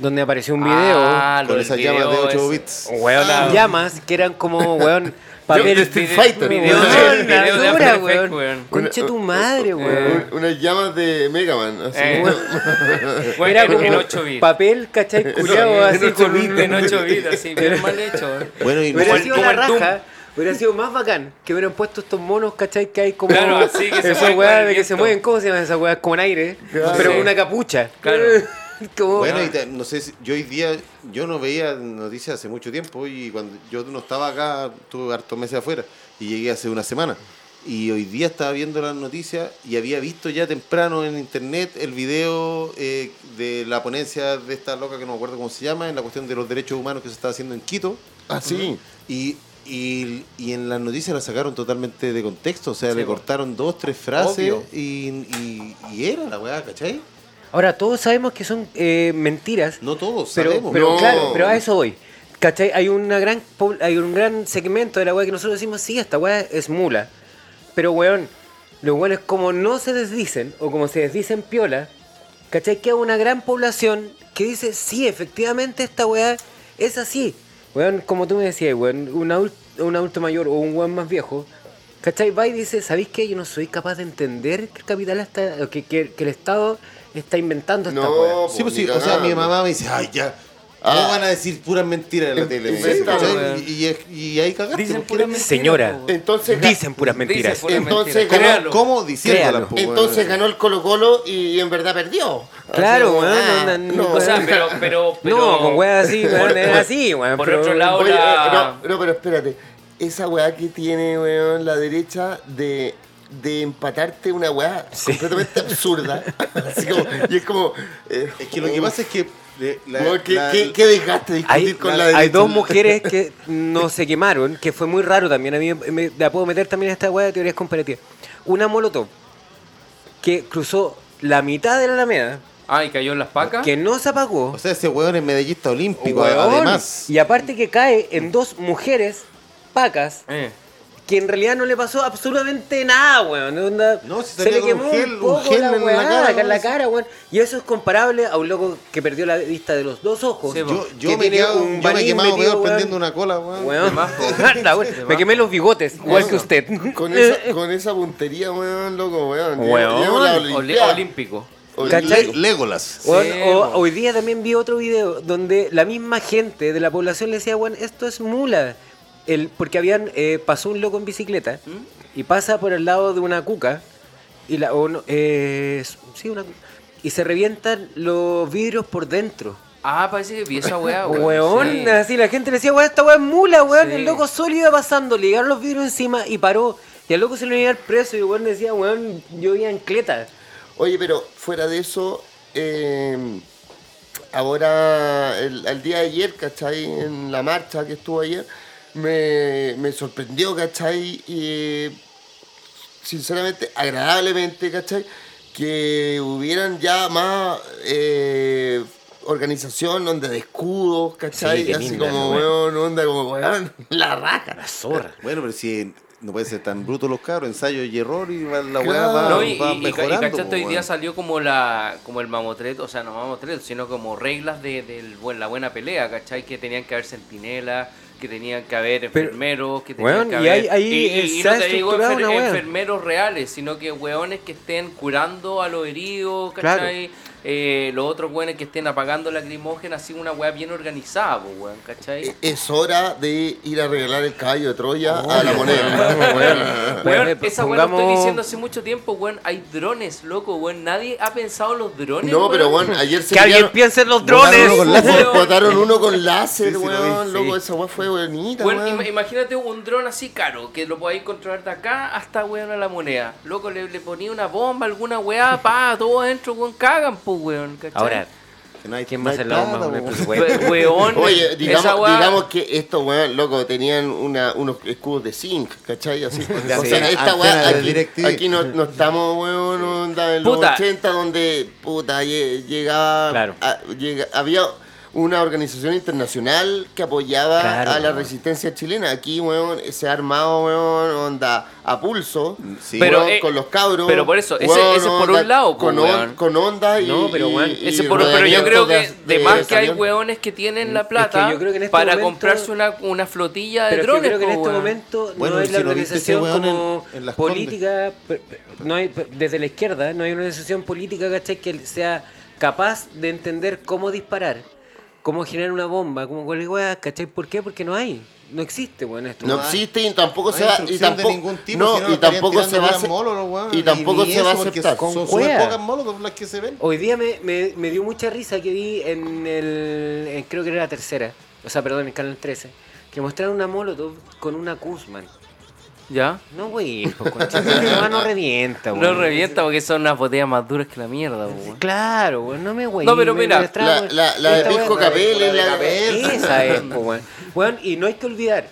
Donde apareció un video. Ah, Con esas llamas de video 8 ese. bits. Weón, la- llamas que eran como, weón, papel de Street Fighter. Video, Weón, video. Conche tu madre, weón. Eh. Un- Unas llamas de Mega Man. Así. Eh. Bueno, Era en, como en 8 bits. papel, ¿cachai? Culeado en así 8 con bits, un... en 8 bits, así, bien mal hecho. weón. Bueno, y Hubiera Como sido la como raja, hubiera sido más bacán que hubieran puesto estos monos, ¿cachai? Que hay como. Claro, así que se mueven que se mueven, ¿cómo se llama esa weá? Con aire, Claro. pero Sí. con una capucha. Claro. Bueno, y te- no sé, si- yo hoy día, yo no veía noticias hace mucho tiempo y cuando yo no estaba acá, tuve hartos meses afuera y llegué hace una semana. Y hoy día estaba viendo las noticias y había visto ya temprano en internet el video eh, de la ponencia de esta loca que no me acuerdo cómo se llama, en la cuestión de los derechos humanos que se está haciendo en Quito. Así. Y, y, y en las noticias la sacaron totalmente de contexto, o sea, Sí, le cortaron dos, tres frases y, y, y era la weá, ¿cachai? Ahora, todos sabemos que son eh, mentiras, No todos pero, sabemos. pero No. claro, pero a eso voy. ¿Cachai? Hay, una gran, hay un gran segmento de la weá que nosotros decimos, sí, esta weá es mula. Pero weón, los weones como no se desdicen, o como se desdicen piola, ¿cachai? Que hay una gran población que dice, sí, efectivamente esta weá es así. Weón, como tú me decías, weón, un, adul- un adulto mayor o un weón más viejo, ¿cachai? Va y dice, ¿sabéis qué? Yo no soy capaz de entender que el capital está, que, que- que el Estado está inventando esta No, Sí, pues sí, o sea, mi mamá me dice, ay, ya. ¿Cómo Ah. van a decir puras mentiras en la In- tele? Y, y, y ahí cagaste. Dicen puras mentiras. Señora. Entonces, Dicen puras mentiras. Dicen puras Entonces, mentiras. ¿cómo- Créalo. ¿Cómo weón? entonces ganó el Colo Colo y en verdad perdió. Claro, weón, ah, no, no, no. O sea, pero, pero, pero no, con weas así, weón, es así, weón. por pero- otro lado, Oye, la- eh, no, no, pero espérate. Esa weá que tiene, weón, la derecha de, de empatarte una weá completamente absurda. Así como, y es como. eh, Es que lo que pasa es que. la- ¿qué, la- qué, qué desgaste discutir Hay, con la, hay derecha. dos mujeres que no se quemaron, que fue muy raro también. A mí me, la puedo meter también en esta weá de teorías comparativas. Una molotov que cruzó la mitad de la Alameda, Ah, y cayó en las pacas. que no se apagó. O sea, ese weón es medallista olímpico, weón, además. Y aparte que cae en dos mujeres pacas Eh. Que en realidad no le pasó absolutamente nada, weón. Onda, No, se salía le quemó un gel- un un poco gel la en la cara, acá en la cara, weón. Y eso es comparable a un loco que perdió la vista de los dos ojos. Sí, Yo, que yo me, tiene quedado- un yo me he quemado metido, weón. prendiendo una cola, weón. Weón. Anda, Me quemé los bigotes, igual que usted. Con esa, con esa puntería, weón, loco, weón. Weón. Olímpico. ¿Cachai? Le- Legolas. Sí, o- hoy día también vi otro video donde la misma gente de la población le decía, weón, esto es mula. El, porque habían, eh, pasó un loco en bicicleta y pasa por el lado de una cuca y la, o no, eh, sí, una cu- y se revientan los vidrios por dentro. Ah, parece que vi esa weá, weón. Weón, Sí. así la gente le decía, weón, esta weá es mula, weón. Sí. El loco solo iba pasando, le llegaron los vidrios encima y paró. Y al loco se lo iba a llevar preso y el weón decía, weón, yo iba en cleta. Oye, pero fuera de eso, eh, ahora, el, al día de ayer, ¿cachai? En la marcha que estuvo ayer, me, me sorprendió, ¿cachai? Y, sinceramente, agradablemente, ¿cachai? Que hubieran ya más eh, organización, onda de escudos, ¿cachai? Sí, Así linda, como, weón. onda como, weón, la raja. La zorra. Bueno, pero si no puede ser tan bruto los cabros, ensayo y error y va- la Claro. weá va, No, y, va y, mejorando. y po, hoy día salió como la como el mamotreto, o sea, no mamotreto, sino como reglas de, del buen- la buena pelea, ¿cachai? Que tenían que haber centinelas, que tenían que haber enfermeros, que tenían weón, que y haber... y, y se no te digo enfer- enfermeros reales, sino que weones que estén curando a los heridos, ¿cachai? Eh, los otros weones que estén apagando lacrimógena, así una weá bien organizada, pues, weón, ¿cachai? Es hora de ir a regalar el caballo de Troya a la moneda. Weón, Weón, esa weá lo estoy diciendo hace mucho tiempo, weón. Hay drones, loco, weón. Nadie ha pensado en los drones. No, pero weón. ayer se Que alguien piense en los drones. uno con láser. Weón. Botaron uno con láser, weón. Loco, esa weá fue bonita, Weón, weón. ima- imagínate un dron así caro, que lo podáis controlar de acá hasta weón a la moneda. Loco, le, le ponía una bomba, alguna weá, pa, todo adentro, weón, cagan, pues, weón, ¿cachai? Ahora, Que no hay, ¿Quién no va a hay hacer la bomba? We- Weón, Oye, digamos, esa weá- digamos que estos weón, loco, tenían una, unos escudos de zinc, ¿cachai? Así. O sea, esta weá, aquí, no, no estamos, weón, onda en los Puta. 80 donde, puta, lle- llegaba, Claro. a- llega- había una organización internacional que apoyaba Claro, a la resistencia chilena. Aquí, weón, se ha armado, weón, onda, a pulso, Sí. Pero, weón, eh, con los cabros. pero por eso, ese- weón, ese es por un lado, con, pues, on- weón. con onda y... No, pero, weón, Ese y por- pero yo creo que rodamientos de, más que hay hueones que tienen la Es que plata yo creo que en este para momento- comprarse una, una flotilla de Pero drones. creo que en po, este weón. momento Bueno, no hay si la ese organización en- como en Las política, no hay, desde la izquierda no hay una organización política ¿cachai? que sea capaz de entender cómo disparar, cómo generar una bomba, cómo cualquier weá, ¿cachai? ¿Por qué? Porque no hay, no existe, weón, esto. No No existe y tampoco no se va y de tampoco ningún tipo, no, y estarían tampoco se va a weones, y tampoco se va a aceptar. Son Con súper pocas molos las que se ven. Hoy día me, me, me dio mucha risa que vi en el, en- creo que era la tercera, o sea, perdón, en Canal 13, que mostraron una Molotov con una Kuzman. ¿Ya? No, güey, pues, concha, no, no revienta, güey. No revienta porque son unas botellas más duras que la mierda, weón. Claro, güey, no me güey. No, pero me- mira, me trago- la- la- la de Pisco Capel es la- Esa es, pues, weón. Weón, y no hay que olvidar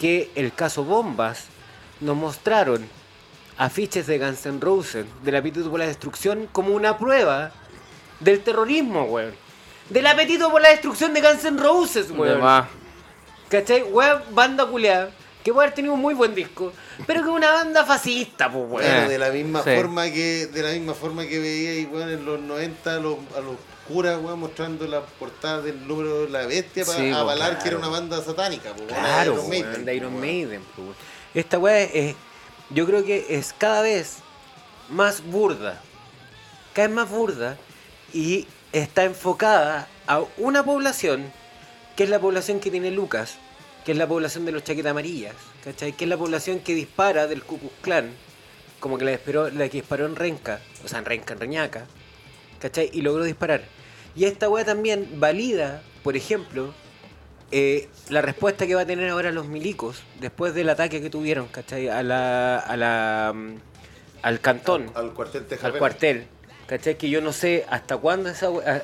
que el caso Bombas nos mostraron afiches de Guns N' Roses del apetito por la destrucción como una prueba del terrorismo, weón. Del apetito por la destrucción de Guns N' Roses, más. ¿Cachai? Weón, banda culeada. Que puede haber tenido un muy buen disco. Pero que es una banda fascista, pues, weón. Bueno, Eh, de la misma sí. forma que de la misma forma que veía y bueno, en los 90 a los, a los curas weón, mostrando la portada del número de la bestia para Sí, po, avalar claro. que era una banda satánica. weón, Claro, Iron Maiden, weón, de Iron po, weón. Maiden. weón. Esta weá es, yo creo que es cada vez más burda. Cada vez más burda. Y está enfocada a una población que es la población que tiene Lucas, que es la población de los chaquetas amarillas, ¿cachai? Que es la población que dispara del Ku Klux Klan, como que la, disparó, la que disparó en Renca, o sea, en Renca, en Reñaca, ¿cachai? Y logró disparar. Y esta weá también valida, por ejemplo, eh, la respuesta que va a tener ahora los milicos después del ataque que tuvieron, ¿cachai? A la, a la, mm, al cantón, Al cuartel al Tejapel. cuartel, ¿cachai? Que yo no sé hasta cuándo esa weá-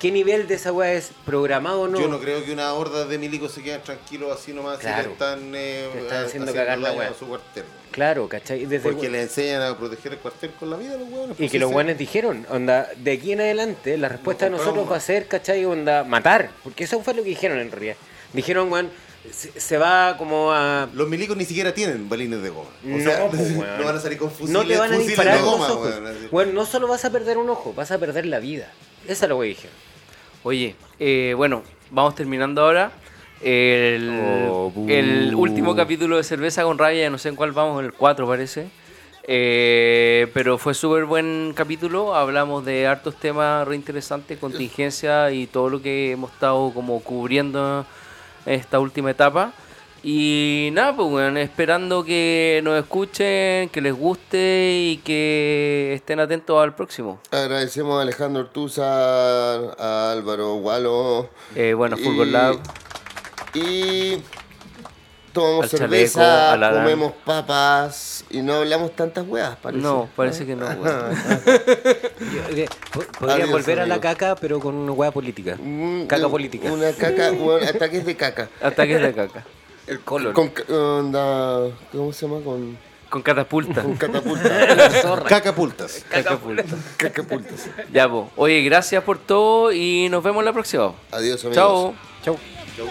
qué nivel de esa weá es programado o no. Yo no creo que una horda de milicos se queden tranquilos así nomás Claro. si le están, eh, Que están haciendo cagar la daño weá. a su cuartel. Claro, ¿cachai? Desde Porque le enseñan a proteger el cuartel con la vida los hueones. Y pues, que los guanes dijeron, onda, de aquí en adelante la respuesta de No nosotros va a ser, ¿cachai? Onda, matar. Porque eso fue lo que dijeron en realidad. Dijeron, weón, se, se va como a... Los milicos ni siquiera tienen balines de goma. O No, sea, no van a salir con fusiles, no te van a fusiles disparar de goma, los ojos. weón, así. Bueno, no solo vas a perder un ojo, vas a perder la vida. Esa es lo que dijeron. Oye, eh, bueno, vamos terminando ahora. El, Oh, el último capítulo de Cerveza con Raya, no sé en cuál vamos, en el 4 parece. Eh, pero fue súper buen capítulo, hablamos de hartos temas re interesantes, contingencia y todo lo que hemos estado como cubriendo en esta última etapa. Y nada, pues bueno, esperando que nos escuchen, que les guste y que estén atentos al próximo. Agradecemos a Alejandro Ortuza, a Álvaro Gualo. Eh, bueno, y- Fulgor Lab. Y tomamos Al Chaleco, cerveza, al Adán. comemos papas y no hablamos tantas weas, parece. No, parece que no. Yo, eh, po- Podrían Adiós, volver a la caca, pero con una hueá política. Mm, Caca política. Una caca, bueno, ataques de caca. Ataques de caca. El colon. Con, onda, ¿cómo se llama? Con, Con catapulta. con catapulta. Cacapultas. Catapulta. Cacapultas. Ya, pues. Oye, gracias por todo y nos vemos la próxima. Adiós, amigos. Chao. Chau. Chau.